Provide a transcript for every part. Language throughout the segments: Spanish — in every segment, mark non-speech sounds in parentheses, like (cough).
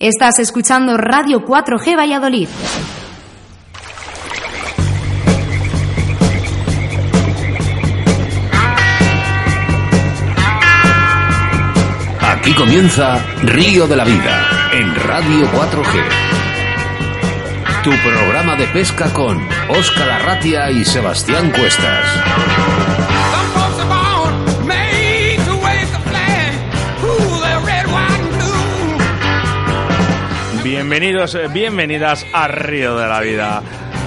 Estás escuchando Radio 4G Valladolid. Aquí comienza Río de la Vida en Radio 4G. Tu programa de pesca con Óscar Arratia y Sebastián Cuestas. Bienvenidos, eh, bienvenidas a Río de la Vida.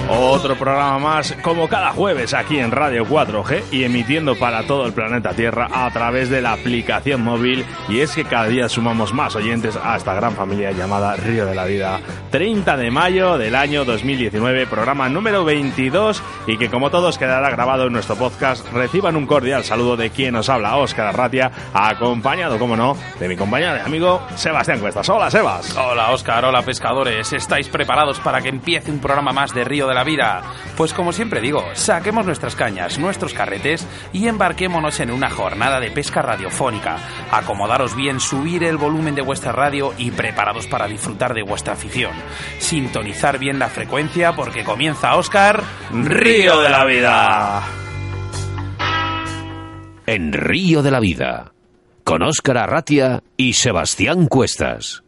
Otro programa más, como cada jueves, aquí en Radio 4G y emitiendo para todo el planeta Tierra a través de la aplicación móvil. Y es que cada día sumamos más oyentes a esta gran familia llamada Río de la Vida. 30 de mayo del año 2019, programa número 22 y que como todos quedará grabado en nuestro podcast. Reciban un cordial saludo de quien nos habla, Óscar Arratia, acompañado, como no, de mi compañero y amigo Sebastián Cuestas. Hola, Sebas. Hola, Óscar. Hola, pescadores. ¿Estáis preparados para que empiece un programa más de Río de la vida? Pues como siempre digo, saquemos nuestras cañas, nuestros carretes y embarquémonos en una jornada de pesca radiofónica. Acomodaros bien, subir el volumen de vuestra radio y preparados para disfrutar de vuestra afición. Sintonizar bien la frecuencia porque comienza Oscar Río de la Vida. En Río de la Vida, con Óscar Arratia y Sebastián Cuestas.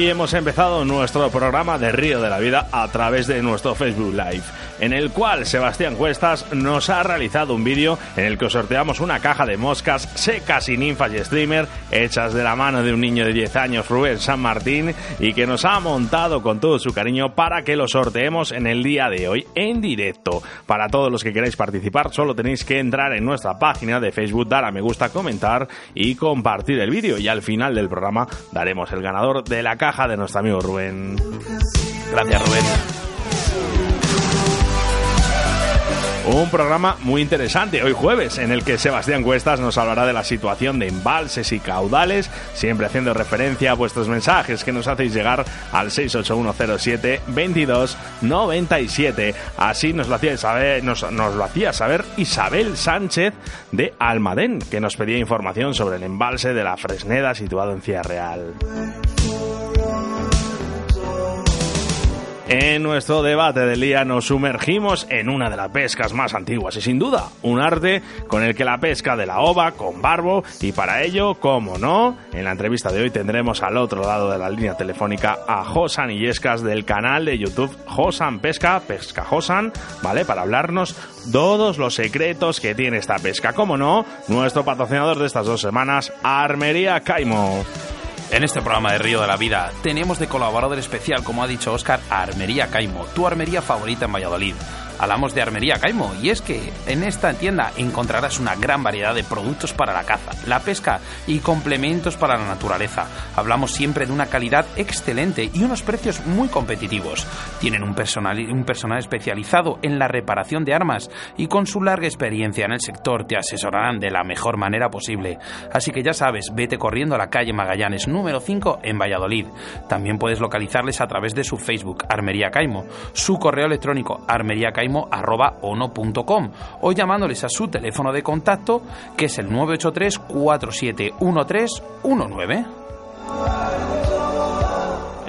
Hoy hemos empezado nuestro programa de Río de la Vida a través de nuestro Facebook Live, en el cual Sebastián Cuestas nos ha realizado un vídeo en el que os sorteamos una caja de moscas secas y ninfas y streamer hechas de la mano de un niño de 10 años, Rubén San Martín, y que nos ha montado con todo su cariño para que lo sorteemos en el día de hoy en directo. Para todos los que queráis participar, solo tenéis que entrar en nuestra página de Facebook, dar a me gusta, comentar y compartir el vídeo. Y al final del programa daremos el ganador de la caja de nuestro amigo Rubén. Gracias, Rubén. Un programa muy interesante hoy jueves en el que Sebastián Cuestas nos hablará de la situación de embalses y caudales, siempre haciendo referencia a vuestros mensajes que nos hacéis llegar al 68107 2297. Así nos lo hacía saber, nos, nos lo hacía saber Isabel Sánchez de Almadén, que nos pedía información sobre el embalse de la Fresneda situado en Ciudad Real. En nuestro debate del día nos sumergimos en una de las pescas más antiguas y sin duda un arte con el que la pesca de la ova con barbo y para ello, como no, en la entrevista de hoy tendremos al otro lado de la línea telefónica a Josan Illescas del canal de YouTube Josan Pesca, Pesca Josan, ¿vale? Para hablarnos todos los secretos que tiene esta pesca. Como no, nuestro patrocinador de estas dos semanas, Armería Caimo. En este programa de Río de la Vida tenemos de colaborador especial, como ha dicho Oscar, a Armería Caimo, tu armería favorita en Valladolid. Hablamos de Armería Caimo y es que en esta tienda encontrarás una gran variedad de productos para la caza, la pesca y complementos para la naturaleza. Hablamos siempre de una calidad excelente y unos precios muy competitivos. Tienen un personal, especializado en la reparación de armas y con su larga experiencia en el sector te asesorarán de la mejor manera posible. Así que ya sabes, vete corriendo a la calle Magallanes número 5 en Valladolid. También puedes localizarles a través de su Facebook Armería Caimo, su correo electrónico armeriacaimo ono.com o llamándoles a su teléfono de contacto que es el 983 471319.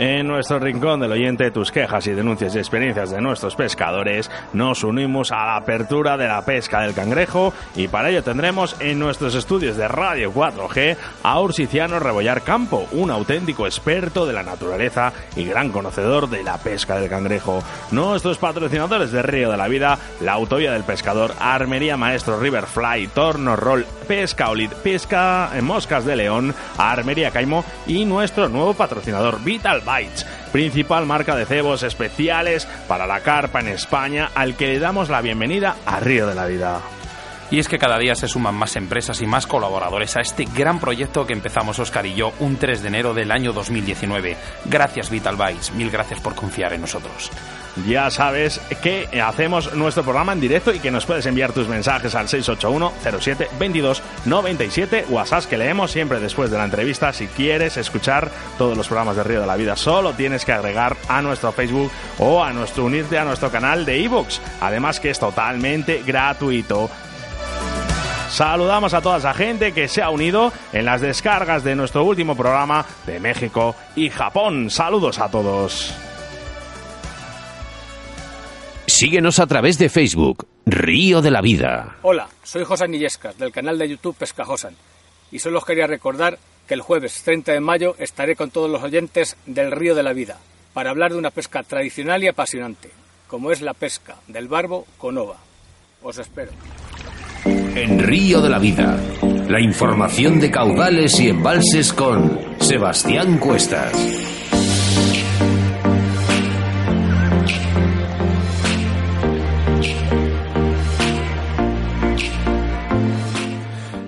En nuestro rincón del oyente, tus quejas y denuncias y experiencias de nuestros pescadores, nos unimos a la apertura de la pesca del cangrejo y para ello tendremos en nuestros estudios de Radio 4G a Ursiciano Rebollar Campo, un auténtico experto de la naturaleza y gran conocedor de la pesca del cangrejo. Nuestros patrocinadores de Río de la Vida, la Autovía del Pescador, Armería Maestro Riverfly, Torno Roll, Pesca Olid, Pesca Moscas de León, Armería Caimo y nuestro nuevo patrocinador Vital Principal marca de cebos especiales para la carpa en España, al que le damos la bienvenida a Río de la Vida. Y es que cada día se suman más empresas y más colaboradores a este gran proyecto que empezamos Oscar y yo un 3 de enero del año 2019. Gracias Vital Vice, mil gracias por confiar en nosotros. Ya sabes que hacemos nuestro programa en directo y que nos puedes enviar tus mensajes al 681 07 22 97 WhatsApp que leemos siempre después de la entrevista. Si quieres escuchar todos los programas de Río de la Vida, solo tienes que agregar a nuestro Facebook o a nuestro unirte a nuestro canal de ebooks. Además que es totalmente gratuito. Saludamos a toda esa gente que se ha unido en las descargas de nuestro último programa de México y Japón. Saludos a todos. Síguenos a través de Facebook, Río de la Vida. Hola, soy José Nillescas, del canal de YouTube Pescajosan, y solo os quería recordar que el jueves 30 de mayo estaré con todos los oyentes del Río de la Vida, para hablar de una pesca tradicional y apasionante, como es la pesca del barbo con ova. Os espero. En Río de la Vida, la información de caudales y embalses con Sebastián Cuestas.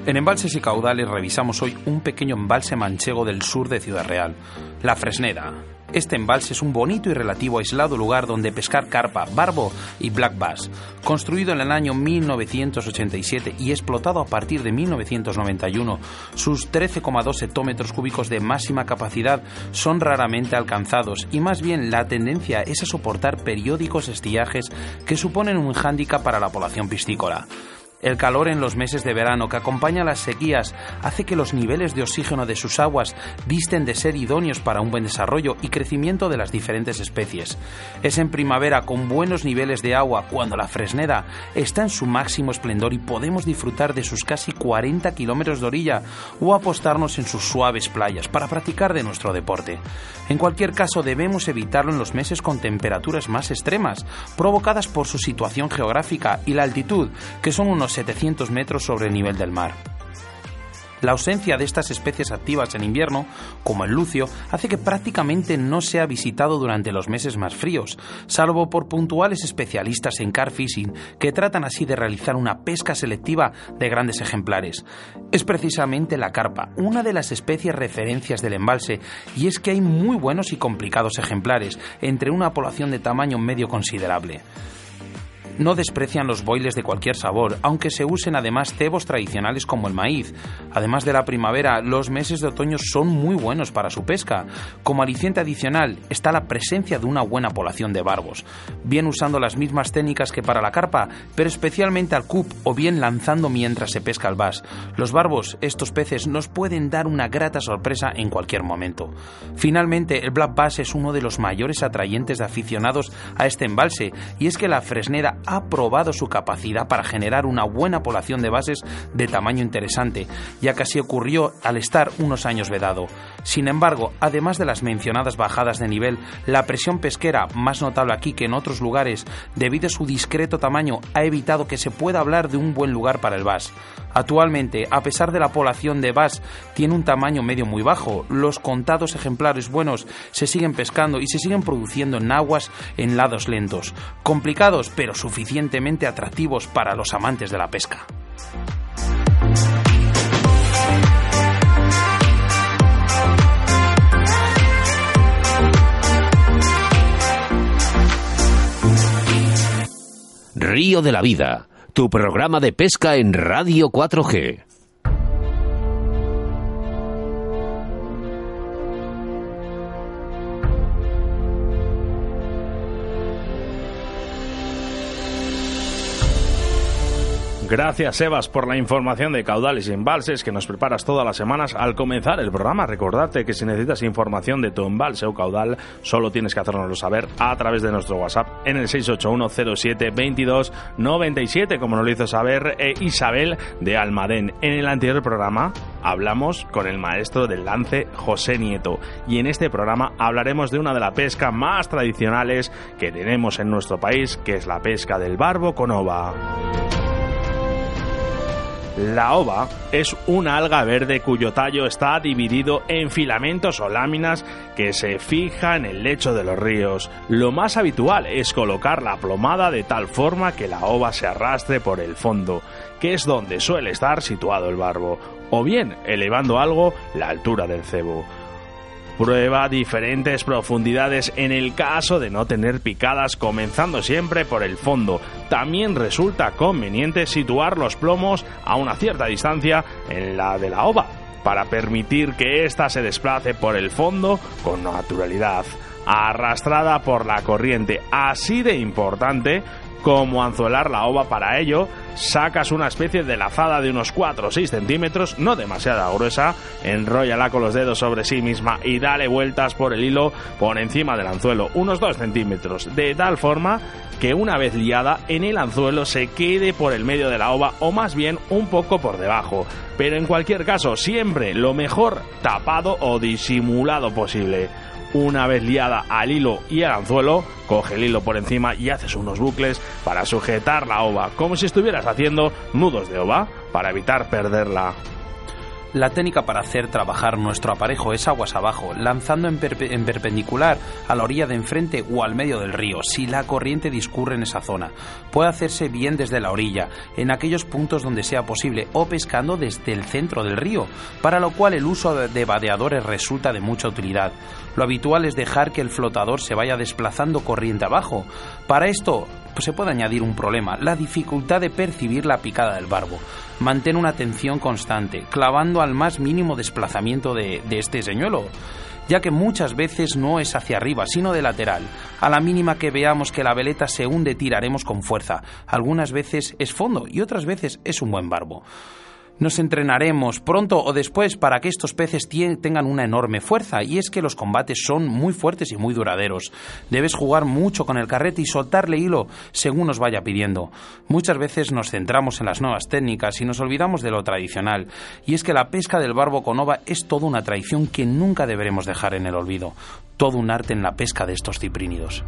En Embalses y Caudales revisamos hoy un pequeño embalse manchego del sur de Ciudad Real, la Fresneda. Este embalse es un bonito y relativo aislado lugar donde pescar carpa, barbo y black bass, construido en el año 1987 y explotado a partir de 1991. Sus 13,2 hectómetros cúbicos de máxima capacidad son raramente alcanzados y más bien la tendencia es a soportar periódicos estillajes que suponen un hándicap para la población piscícola. El calor en los meses de verano que acompaña las sequías hace que los niveles de oxígeno de sus aguas disten de ser idóneos para un buen desarrollo y crecimiento de las diferentes especies. Es en primavera con buenos niveles de agua cuando la Fresneda está en su máximo esplendor y podemos disfrutar de sus casi 40 kilómetros de orilla o apostarnos en sus suaves playas para practicar de nuestro deporte. En cualquier caso debemos evitarlo en los meses con temperaturas más extremas, provocadas por su situación geográfica y la altitud, que son unos 700 metros sobre el nivel del mar. La ausencia de estas especies activas en invierno, como el lucio, hace que prácticamente no sea visitado durante los meses más fríos, salvo por puntuales especialistas en car fishing que tratan así de realizar una pesca selectiva de grandes ejemplares. Es precisamente la carpa, una de las especies referencias del embalse, y es que hay muy buenos y complicados ejemplares, entre una población de tamaño medio considerable no desprecian los boiles de cualquier sabor, aunque se usen además cebos tradicionales como el maíz. Además de la primavera, los meses de otoño son muy buenos para su pesca. Como aliciente adicional está la presencia de una buena población de barbos, bien usando las mismas técnicas que para la carpa, pero especialmente al cup o bien lanzando mientras se pesca el bass. Los barbos, estos peces, nos pueden dar una grata sorpresa en cualquier momento. Finalmente, el black bass es uno de los mayores atrayentes de aficionados a este embalse, y es que la fresneda ha probado su capacidad para generar una buena población de bases de tamaño interesante, ya que así ocurrió al estar unos años vedado. Sin embargo, además de las mencionadas bajadas de nivel, la presión pesquera, más notable aquí que en otros lugares, debido a su discreto tamaño, ha evitado que se pueda hablar de un buen lugar para el bass. Actualmente, a pesar de la población de bass tiene un tamaño medio muy bajo, los contados ejemplares buenos se siguen pescando y se siguen produciendo en aguas en lados lentos, complicados pero suficientemente atractivos para los amantes de la pesca. Río de la Vida, tu programa de pesca en Radio 4G. Gracias, Sebas, por la información de caudales y embalses que nos preparas todas las semanas al comenzar el programa. Recordarte que si necesitas información de tu embalse o caudal, solo tienes que hacérnoslo saber a través de nuestro WhatsApp en el 681072297, como nos lo hizo saber eh, Isabel de Almadén. En el anterior programa hablamos con el maestro del lance, José Nieto, y en este programa hablaremos de una de las pescas más tradicionales que tenemos en nuestro país, que es la pesca del barbo con ova. La ova es una alga verde cuyo tallo está dividido en filamentos o láminas que se fija en el lecho de los ríos. Lo más habitual es colocar la plomada de tal forma que la ova se arrastre por el fondo, que es donde suele estar situado el barbo, o bien elevando algo la altura del cebo. Prueba diferentes profundidades en el caso de no tener picadas, comenzando siempre por el fondo. También resulta conveniente situar los plomos a una cierta distancia en la de la ova, para permitir que ésta se desplace por el fondo con naturalidad, arrastrada por la corriente. Así de importante como anzuelar la ova para ello, sacas una especie de lazada de unos 4 o 6 centímetros, no demasiado gruesa, enróllala con los dedos sobre sí misma y dale vueltas por el hilo por encima del anzuelo, unos 2 centímetros, de tal forma que una vez liada en el anzuelo se quede por el medio de la ova o más bien un poco por debajo. Pero en cualquier caso, siempre lo mejor tapado o disimulado posible. Una vez liada al hilo y al anzuelo, coge el hilo por encima y haces unos bucles para sujetar la ova, como si estuvieras haciendo nudos de ova para evitar perderla. La técnica para hacer trabajar nuestro aparejo es aguas abajo, lanzando en, perpendicular a la orilla de enfrente o al medio del río, si la corriente discurre en esa zona. Puede hacerse bien desde la orilla, en aquellos puntos donde sea posible, o pescando desde el centro del río, para lo cual el uso de vadeadores resulta de mucha utilidad. Lo habitual es dejar que el flotador se vaya desplazando corriente abajo. Para esto pues se puede añadir un problema, la dificultad de percibir la picada del barbo. Mantén una atención constante, clavando al más mínimo desplazamiento de, de este señuelo ya que muchas veces no es hacia arriba, sino de lateral. A la mínima que veamos que la veleta se hunde, tiraremos con fuerza. Algunas veces es fondo y otras veces es un buen barbo. Nos entrenaremos pronto o después para que estos peces tengan una enorme fuerza y es que los combates son muy fuertes y muy duraderos. Debes jugar mucho con el carrete y soltarle hilo según nos vaya pidiendo. Muchas veces nos centramos en las nuevas técnicas y nos olvidamos de lo tradicional y es que la pesca del barbo con ova es toda una tradición que nunca deberemos dejar en el olvido. Todo un arte en la pesca de estos ciprínidos.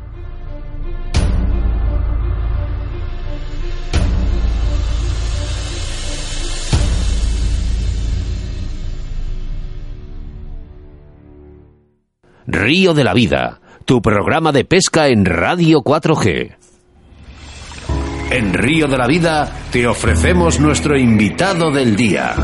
Río de la Vida, tu programa de pesca en Radio 4G. En Río de la Vida te ofrecemos nuestro invitado del día.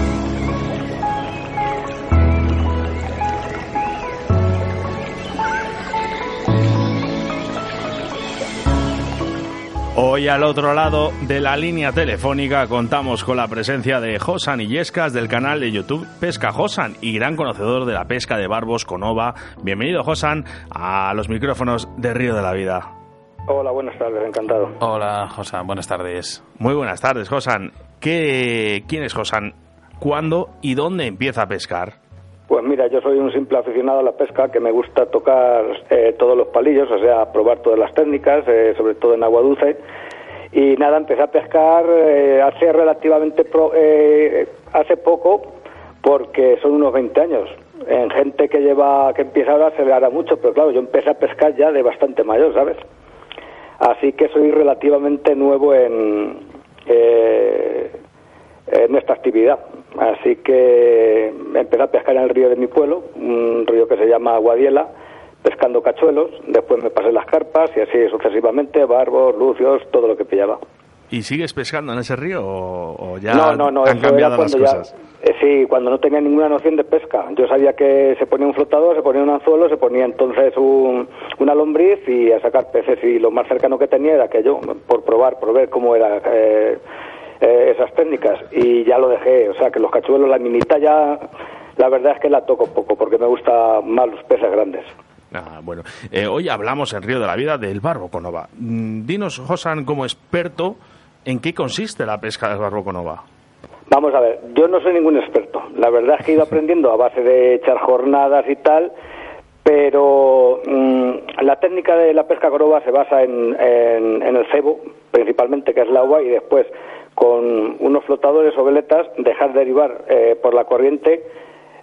Hoy al otro lado de la línea telefónica contamos con la presencia de Josan Illescas del canal de YouTube Pesca Josan y gran conocedor de la pesca de barbos con ova. Bienvenido Josan a los micrófonos de Río de la Vida. Hola, buenas tardes, encantado. Hola Josan, buenas tardes. Muy buenas tardes Josan. ¿Qué, ¿Quién es Josan? ¿Cuándo y dónde empieza a pescar? Pues mira, yo soy un simple aficionado a la pesca que me gusta tocar eh, todos los palillos, o sea, probar todas las técnicas, eh, sobre todo en agua dulce. Y nada, empecé a pescar eh, hace relativamente hace poco, porque son unos 20 años. En gente que lleva que empieza ahora se le hará mucho, pero claro, yo empecé a pescar ya de bastante mayor, ¿sabes? Así que soy relativamente nuevo en en esta actividad. Así que empecé a pescar en el río de mi pueblo, un río que se llama Guadiela, pescando cachuelos. Después me pasé las carpas y así sucesivamente, barbos, lucios, todo lo que pillaba. ¿Y sigues pescando en ese río o, ya no, no, no, han cambiado las cosas? Eh, sí, cuando no tenía ninguna noción de pesca. Yo sabía que se ponía un flotador, se ponía un anzuelo, se ponía entonces un, una lombriz y a sacar peces. Y lo más cercano que tenía era que yo, por probar, por ver cómo era eh, eh, esas técnicas y ya lo dejé. O sea que los cachuelos, la minita ya, la verdad es que la toco poco porque me gusta más los peces grandes. Ah, bueno, eh, hoy hablamos en Río de la Vida del barbo conova. Mm, dinos, Josan, como experto, ¿en qué consiste la pesca del barbo conova? Vamos a ver, yo no soy ningún experto. La verdad es que he ido (laughs) aprendiendo a base de echar jornadas y tal, pero mm, la técnica de la pesca conova se basa en, en, el cebo, principalmente, que es la agua, y después con unos flotadores o veletas, dejar derivar eh, por la corriente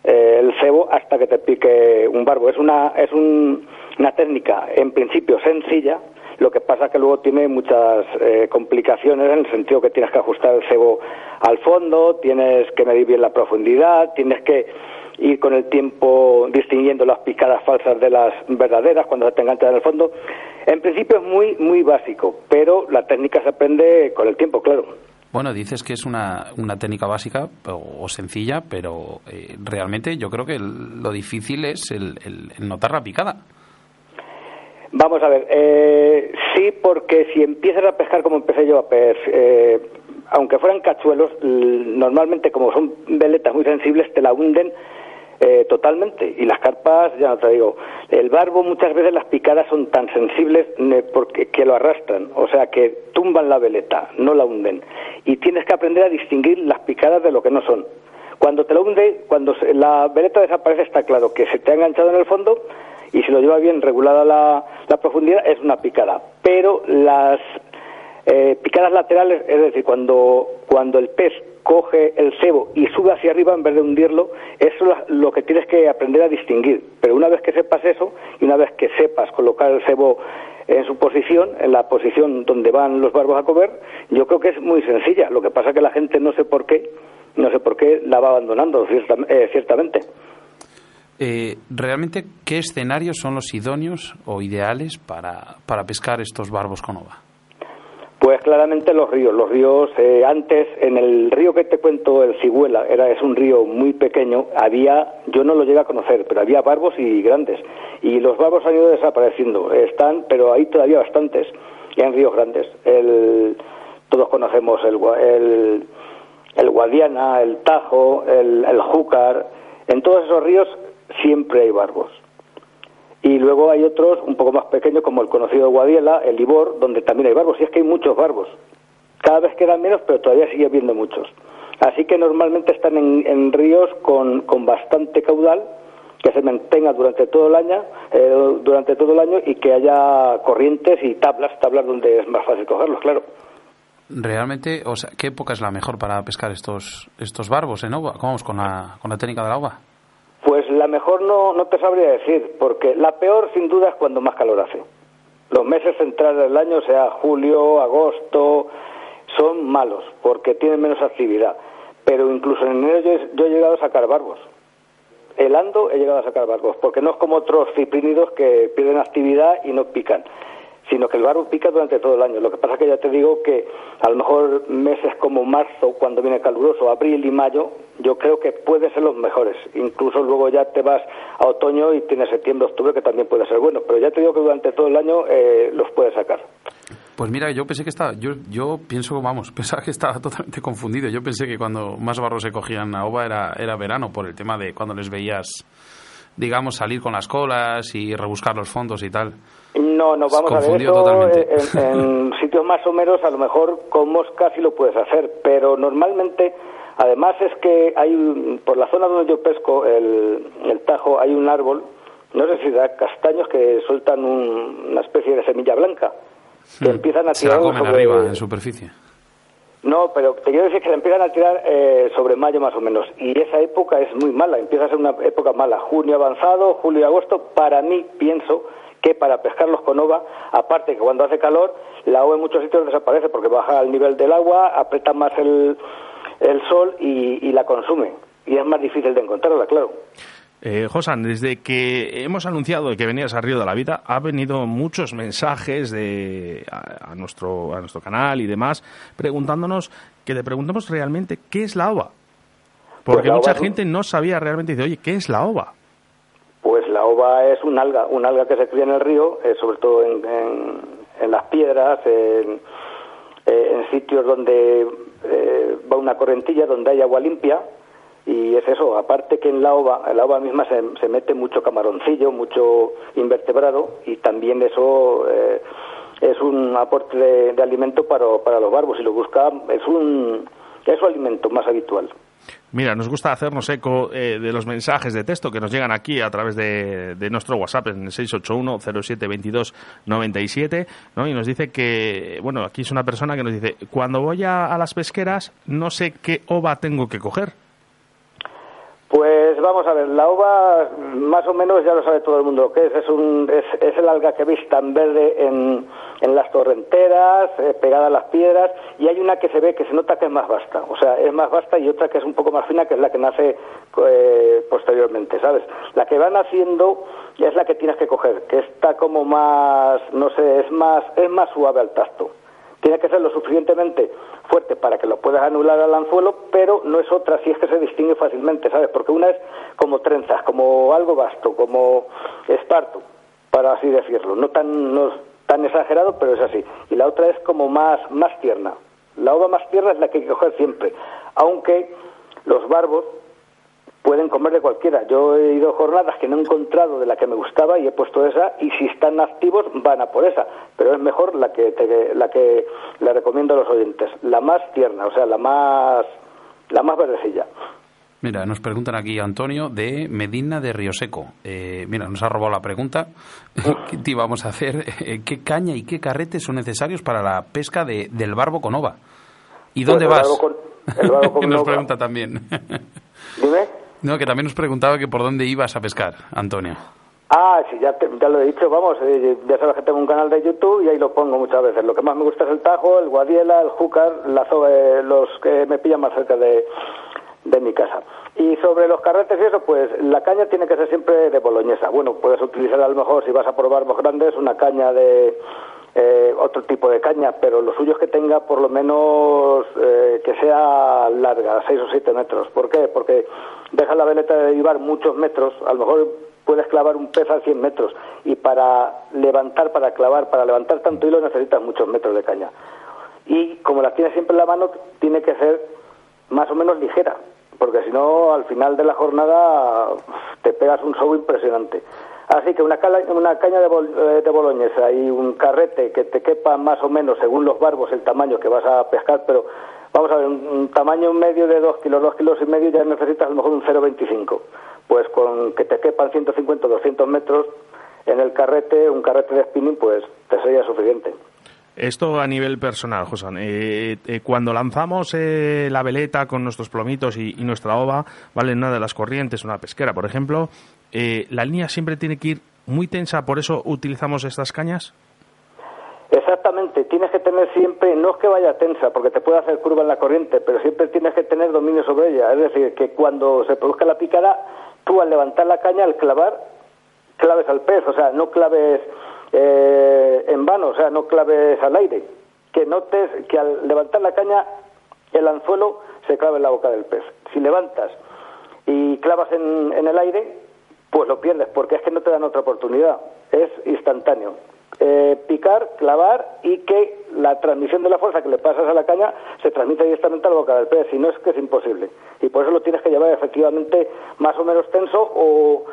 eh, el cebo hasta que te pique un barbo. Es una, es una técnica en principio sencilla, Lo que pasa que luego tiene muchas eh, complicaciones en el sentido que tienes que ajustar el cebo al fondo, tienes que medir bien la profundidad, tienes que ir con el tiempo distinguiendo las picadas falsas de las verdaderas cuando se te enganchan en el fondo. En principio es muy, muy básico, pero la técnica se aprende con el tiempo, claro. Bueno, dices que es una, una técnica básica o, sencilla, pero eh, realmente yo creo que lo difícil es el, notar la picada. Vamos a ver, eh, sí, porque si empiezas a pescar como empecé yo a pescar, eh, aunque fueran cachuelos, normalmente como son veletas muy sensibles, te la hunden eh, totalmente. Y las carpas, ya no te digo, el barbo muchas veces las picadas son tan sensibles porque, que lo arrastran, o sea que tumban la veleta, no la hunden. Y tienes que aprender a distinguir las picadas de lo que no son. Cuando te lo hunde, cuando la veleta desaparece, está claro que se te ha enganchado en el fondo y si lo lleva bien regulada la, la profundidad, es una picada. Pero las eh, picadas laterales, es decir, cuando, cuando el pez coge el cebo y sube hacia arriba en vez de hundirlo, eso es lo que tienes que aprender a distinguir. Pero una vez que sepas eso y una vez que sepas colocar el cebo en su posición, en la posición donde van los barbos a comer, yo creo que es muy sencilla. Lo que pasa es que la gente no sé por qué, no sé por qué la va abandonando, eh, ciertamente. Eh, ¿Realmente qué escenarios son los idóneos o ideales para, para pescar estos barbos con ova? Pues claramente los ríos. Los ríos, eh, antes, en el río que te cuento, el Ciguela, era, es un río muy pequeño, había, yo no lo llegué a conocer, pero había barbos y grandes. Y los barbos han ido desapareciendo. Están, pero hay todavía bastantes, y en ríos grandes. El, todos conocemos el, el, Guadiana, el Tajo, el Júcar. En todos esos ríos siempre hay barbos. Y luego hay otros un poco más pequeños, como el conocido Guadiela, el Ibor, donde también hay barbos. Y es que hay muchos barbos. Cada vez quedan menos, pero todavía sigue habiendo muchos. Así que normalmente están en, ríos con, con, bastante caudal, que se mantenga durante todo el año, eh, durante todo el año y que haya corrientes y tablas, tablas donde es más fácil cogerlos, claro. Realmente, o sea, ¿qué época es la mejor para pescar estos estos barbos en agua? ¿Cómo vamos con la, con la técnica de la ova? Pues la mejor no, no te sabría decir, porque la peor sin duda es cuando más calor hace. Los meses centrales del año, sea julio, agosto, son malos porque tienen menos actividad. Pero incluso en enero yo, he llegado a sacar barbos. Helando he llegado a sacar barbos, porque no es como otros ciprínidos que pierden actividad y no pican sino que el barro pica durante todo el año. Lo que pasa es que ya te digo que a lo mejor meses como marzo, cuando viene caluroso, abril y mayo, yo creo que pueden ser los mejores. Incluso luego ya te vas a otoño y tienes septiembre, octubre, que también puede ser bueno. Pero ya te digo que durante todo el año eh, los puedes sacar. Pues mira, yo pensé que estaba, yo, yo pienso, vamos, (laughs) pensaba que estaba totalmente confundido. Yo pensé que cuando más barros se cogían a ova era, era verano, por el tema de cuando les veías, digamos, salir con las colas y rebuscar los fondos y tal. No, no, vamos a ver eso en, (laughs) sitios más o menos, a lo mejor con moscas sí lo puedes hacer, pero normalmente, además es que hay, por la zona donde yo pesco, el, el Tajo, hay un árbol, no sé si da castaños que sueltan una especie de semilla blanca, que hmm. empiezan a tirar... Se la arriba, en superficie. No, pero te quiero decir que la empiezan a tirar eh, sobre mayo más o menos. Y esa época es muy mala, empieza a ser una época mala. Junio avanzado, julio y agosto, para mí pienso que para pescarlos con ova, aparte que cuando hace calor, la ova en muchos sitios desaparece porque baja el nivel del agua, aprieta más el, el sol y, la consume. Y es más difícil de encontrarla, claro. Eh, Josan, desde que hemos anunciado que venías a Río de la Vida, ha venido muchos mensajes de, a, nuestro, a nuestro canal y demás, preguntándonos, que le preguntemos realmente qué es la ova. Porque pues mucha gente no sabía realmente, dice, oye, ¿qué es la ova? Pues la ova es un alga, un alga que se cría en el río, eh, sobre todo en, en, las piedras, en, eh, en sitios donde eh, va una correntilla, donde hay agua limpia, y es eso, aparte que en la ova, en la ova misma se, se mete mucho camaroncillo, mucho invertebrado, y también eso es un aporte de, alimento para, para los barbos, y lo busca, es un, es su alimento más habitual. Mira, nos gusta hacernos eco eh, de los mensajes de texto que nos llegan aquí a través de, nuestro WhatsApp en el 681-0722-97, ¿no? Y nos dice que, bueno, aquí es una persona que nos dice, cuando voy a, las pesqueras no sé qué ova tengo que coger. Pues vamos a ver, la ova más o menos ya lo sabe todo el mundo que es, es, un, es, es el alga que veis tan verde en, en las torrenteras, eh, pegada a las piedras, y hay una que se ve que se nota que es más vasta, o sea, es más vasta y otra que es un poco más fina, que es la que nace eh, posteriormente, ¿sabes? La que van haciendo es la que tienes que coger, que está como más, no sé, es más, es más suave al tacto. Tiene que ser lo suficientemente fuerte para que lo puedas anular al anzuelo, pero no es otra si es que se distingue fácilmente, ¿sabes? Porque una es como trenzas, como algo vasto, como esparto, para así decirlo. No tan, no tan exagerado, pero es así. Y la otra es como más, más tierna. La ova más tierna es la que hay que coger siempre, aunque los barbos pueden comer de cualquiera. Yo he ido jornadas que no he encontrado de la que me gustaba y he puesto esa y si están activos van a por esa, pero es mejor la que la que le recomiendo a los oyentes, la más tierna, o sea, la más la más verdecilla. Mira, nos preguntan aquí Antonio de Medina de Río Seco. Eh, mira, nos ha robado la pregunta que te íbamos a hacer. Eh, ¿Qué caña y qué carretes son necesarios para la pesca de, del barbo con ova? ¿Y dónde Pues vas? el barbo (laughs) con nos ova. pregunta también. Dime. No, que también nos preguntaba que por dónde ibas a pescar, Antonio. Ah, sí, ya, te- ya lo he dicho, vamos, eh, ya sabes que tengo un canal de YouTube y ahí lo pongo muchas veces. Lo que más me gusta es el tajo, el guadiela, el júcar, la eh, los que me pillan más cerca de, de mi casa. Y sobre los carretes y eso, pues la caña tiene que ser siempre de boloñesa. Bueno, puedes utilizar a lo mejor, si vas a probar más grandes, una caña de eh, otro tipo de caña, pero lo suyo es que tenga por lo menos eh, que sea larga, 6 o 7 metros. ¿Por qué? Porque deja la veleta de llevar muchos metros, a lo mejor puedes clavar un pez a 100 metros y para levantar, para clavar, para levantar tanto hilo necesitas muchos metros de caña. Y como las tienes siempre en la mano, tiene que ser más o menos ligera, porque si no, al final de la jornada te pegas un show impresionante. Así que una, cala- una caña de, bol- eh, boloñesa y un carrete que te quepa más o menos según los barbos el tamaño que vas a pescar, pero vamos a ver, un, tamaño medio de 2 kilos, 2 kilos y medio ya necesitas a lo mejor un 0,25. Pues con que te quepan 150 o 200 metros en el carrete, un carrete de spinning, pues te sería suficiente. Esto a nivel personal, José. Eh, eh, cuando lanzamos eh, la veleta con nuestros plomitos y, y nuestra ova, ¿vale? En una de las corrientes, una pesquera, por ejemplo, eh, la línea siempre tiene que ir muy tensa, por eso utilizamos estas cañas. Exactamente, tienes que tener siempre, no es que vaya tensa, porque te puede hacer curva en la corriente, pero siempre tienes que tener dominio sobre ella. Es decir, que cuando se produzca la picada, tú al levantar la caña, al clavar, claves al pez, o sea, no claves eh, en vano, o sea, no claves al aire. Que notes que al levantar la caña, el anzuelo se clave en la boca del pez. Si levantas y clavas en, en el aire, pues lo pierdes, porque es que no te dan otra oportunidad. Es instantáneo. Eh, picar, clavar y que la transmisión de la fuerza que le pasas a la caña se transmite directamente a la boca del pez, si no es que es imposible. Y por eso lo tienes que llevar efectivamente más o menos tenso o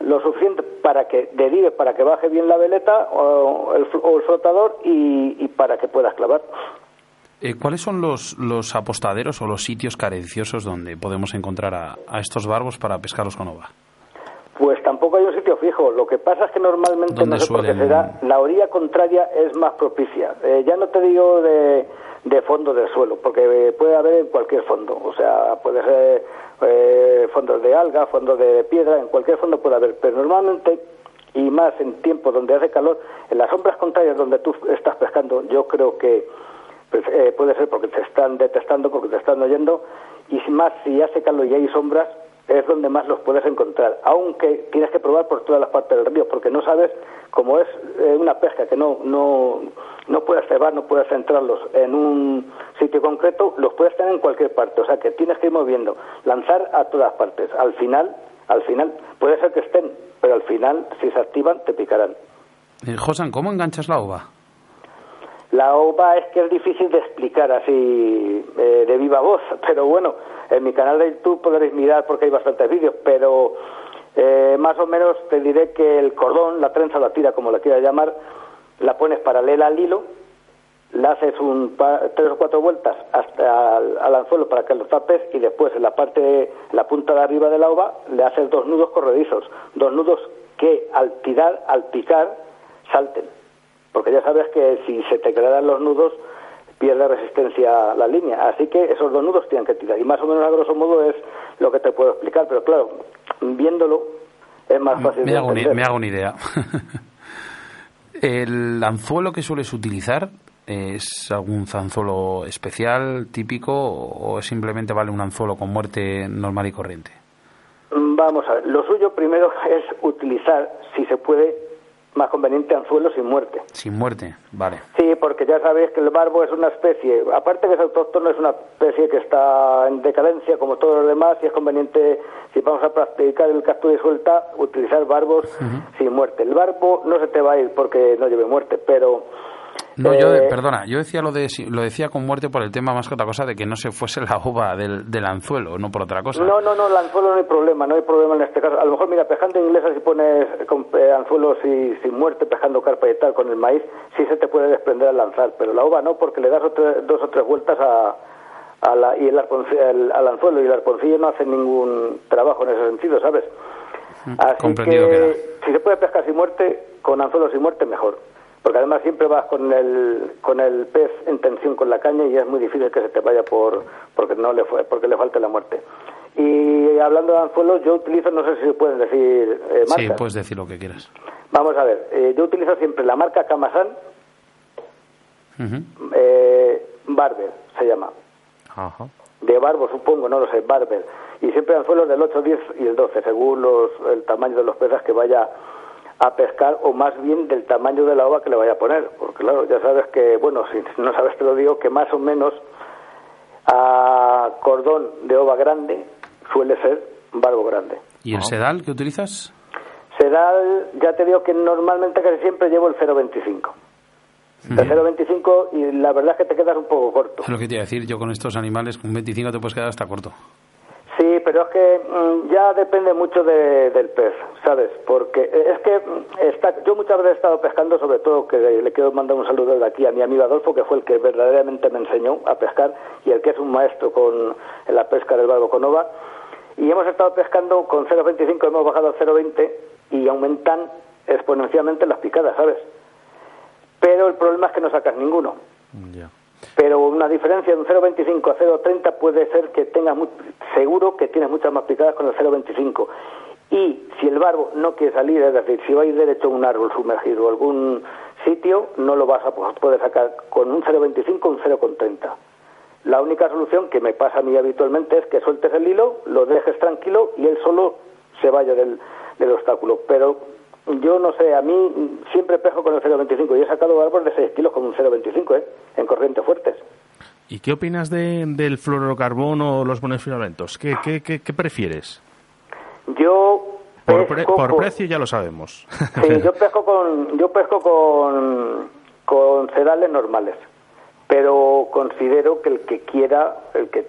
lo suficiente para que derive, para que baje bien la veleta o el, o el flotador y, y para que puedas clavar. Eh, ¿Cuáles son los, los apostaderos o los sitios carenciosos donde podemos encontrar a, a estos barbos para pescarlos con ova? Pues tampoco hay un sitio fijo. Lo que pasa es que normalmente, ¿Dónde no sé por qué suelen? será, la orilla contraria es más propicia. Eh, ya no te digo de, de fondo del suelo, porque puede haber en cualquier fondo. O sea, puede ser eh, fondos de alga, fondos de piedra, en cualquier fondo puede haber. Pero normalmente, y más en tiempos donde hace calor, en las sombras contrarias donde tú estás pescando, yo creo que pues, eh, puede ser porque te están detestando, porque te están oyendo, y más si hace calor y hay sombras, es donde más los puedes encontrar. Aunque tienes que probar por todas las partes del río, porque no sabes cómo es eh, una pesca que no, no, no puedes cebar, no puedes centrarlos en un sitio concreto, los puedes tener en cualquier parte. O sea que tienes que ir moviendo, lanzar a todas partes. Al final, al final, puede ser que estén, pero al final, si se activan, te picarán. Eh, Josan, ¿cómo enganchas la ova? La ova es que es difícil de explicar así eh, de viva voz, (laughs) pero bueno, en mi canal de YouTube podréis mirar porque hay bastantes vídeos, pero eh, más o menos te diré que el cordón, la trenza, la tira, como la quieras llamar, la pones paralela al hilo, le haces un tres o cuatro vueltas hasta al, al anzuelo para que lo tapes y después en la parte, en la punta de arriba de la ova le haces dos nudos corredizos, dos nudos que al tirar, al picar, salten porque ya sabes que si se te quedan los nudos pierde resistencia la línea, así que esos dos nudos tienen que tirar y más o menos a grosso modo es lo que te puedo explicar, pero claro, viéndolo es más fácil Me de hago, una, me hago una idea. (laughs) ¿El anzuelo que sueles utilizar es algún anzuelo especial, típico, o simplemente vale un anzuelo con muerte normal y corriente? Vamos a ver, lo suyo primero es utilizar, si se puede, más conveniente anzuelo sin muerte. Sin muerte, vale. Sí, porque ya sabéis que el barbo es una especie, aparte que es autóctono, es una especie que está en decadencia como todos los demás y es conveniente, si vamos a practicar el captura y suelta, utilizar barbos sin muerte. El barbo no se te va a ir porque no lleve muerte, pero no, yo, eh, perdona, yo decía lo de lo decía con muerte por el tema más que otra cosa de que no se fuese la uva del, del anzuelo, no por otra cosa. No, no, no, el anzuelo no hay problema, no hay problema en este caso. A lo mejor, mira, pejando inglesa, si pones con eh, anzuelos y sin muerte, pejando carpa y tal con el maíz, sí se te puede desprender al lanzar, pero la uva no, porque le das dos o tres vueltas a, a la, y el, al anzuelo y el arponcillo no hace ningún trabajo en ese sentido, ¿sabes? Así que si se puede pescar sin muerte, con anzuelo sin muerte, mejor porque además siempre vas con el, con el pez en tensión con la caña y es muy difícil que se te vaya por porque no le fue, porque le falte la muerte. Y hablando de anzuelos, yo utilizo, no sé si pueden decir eh, Sí, puedes decir lo que quieras. Vamos a ver, eh, yo utilizo siempre la marca Kamasan, eh, Barber se llama. De barbo, supongo, no lo sé, Barber. Y siempre anzuelos del 8, 10 y el 12, según los, el tamaño de los peces que vaya a pescar o más bien del tamaño de la ova que le vaya a poner. Porque claro, ya sabes que, bueno, si no sabes te lo digo, que más o menos a cordón de ova grande suele ser barbo grande. ¿Y el sedal que utilizas? Sedal, ya te digo que normalmente casi siempre llevo el 0,25. El 0,25 y la verdad es que te quedas un poco corto. Es lo que te iba a decir, yo con estos animales, con 25 te puedes quedar hasta corto. Sí, pero es que mm, ya depende mucho del pez, ¿sabes? Porque es que mm, está, yo muchas veces he estado pescando, sobre todo que le quiero mandar un saludo desde aquí a mi amigo Adolfo, que fue el que verdaderamente me enseñó a pescar y el que es un maestro con, en la pesca del barbo con ova. Y hemos estado pescando con 0,25, hemos bajado a 0,20 y aumentan exponencialmente las picadas, ¿sabes? Pero el problema es que no sacas ninguno. Pero una diferencia de un 0,25 a 0,30 puede ser que tenga seguro que tienes muchas más picadas con el 0,25. Y si el barbo no quiere salir, es decir, si va a ir derecho a un árbol sumergido o algún sitio, no lo vas a poder sacar con un 0,25 o un 0,30. La única solución que me pasa a mí habitualmente es que sueltes el hilo, lo dejes tranquilo y él solo se vaya del, del obstáculo. Pero yo no sé, a mí siempre pejo con el 0,25 y he sacado árboles de 6 kilos con un 0,25, ¿eh? En corrientes fuertes. ¿Y qué opinas de, del fluorocarbono o los monofilamentos? ¿Qué, qué, qué, prefieres? Yo por, por precio ya lo sabemos. Sí, (laughs) yo pesco con yo pesco con con sedales normales pero considero que el que quiera, el que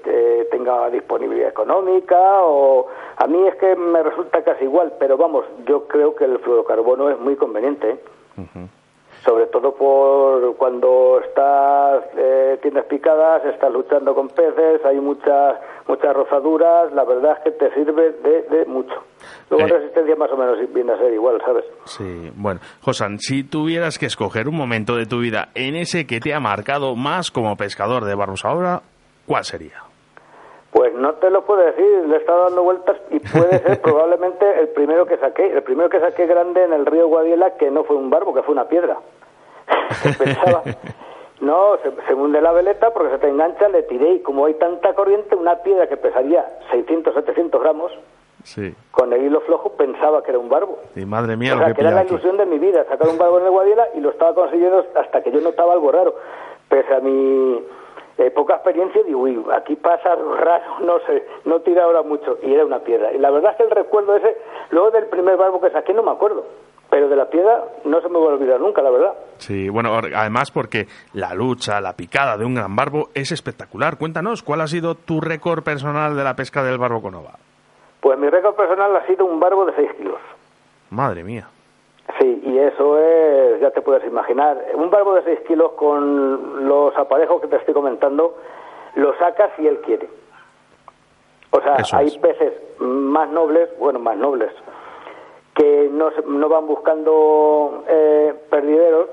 tenga disponibilidad económica, o a mí es que me resulta casi igual, pero vamos, yo creo que el fluorocarbono es muy conveniente. ¿eh? sobre todo por cuando estás eh, tienes picadas, estás luchando con peces, hay muchas muchas rozaduras, la verdad es que te sirve de, mucho. Luego eh. resistencia más o menos viene a ser igual, ¿sabes? Sí, bueno, Josan, si tuvieras que escoger un momento de tu vida en ese que te ha marcado más como pescador de barbos ahora, ¿cuál sería? Pues no te lo puedo decir, le he estado dando vueltas y puede ser (laughs) probablemente el primero que saqué, el primero que saqué grande en el río Guadiela, que no fue un barbo, que fue una piedra. (laughs) Pensaba, no, se, se, hunde la veleta porque se te engancha, le tiré y como hay tanta corriente, una piedra que pesaría 600, 700 gramos, sí. con el hilo flojo pensaba que era un barbo. Y madre mía, o sea, que, era la ilusión de mi vida, sacar un barbo en el Guadiela y lo estaba consiguiendo hasta que yo notaba algo raro. Pese a mi eh, poca experiencia, digo, uy, aquí pasa raro, (laughs) no sé, no tira ahora mucho, y era una piedra. Y la verdad es que el recuerdo ese, luego del primer barbo que saqué, no me acuerdo. Pero de la piedra no se me va a olvidar nunca, la verdad. Sí, bueno, además porque la lucha, la picada de un gran barbo es espectacular. Cuéntanos, ¿cuál ha sido tu récord personal de la pesca del barbo con ova? Pues mi récord personal ha sido un barbo de 6 kilos. Madre mía. Sí, y eso es, ya te puedes imaginar, un barbo de 6 kilos con los aparejos que te estoy comentando, lo sacas si él quiere. O sea, hay peces más nobles, bueno, más nobles, que no, no van buscando eh, perdideros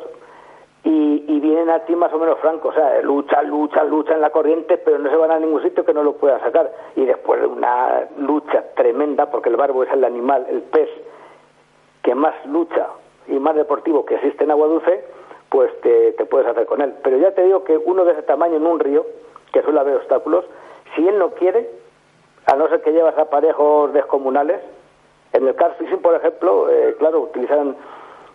y, y, vienen a ti más o menos francos, o sea, luchan, luchan, luchan en la corriente, pero no se van a ningún sitio que no lo pueda sacar. Y después de una lucha tremenda, porque el barbo es el animal, el pez, que más lucha y más deportivo que existe en agua dulce, pues te, te puedes hacer con él. Pero ya te digo que uno de ese tamaño en un río, que suele haber obstáculos, si él no quiere, a no ser que llevas aparejos descomunales, en el car fishing, por ejemplo, eh, claro, utilizan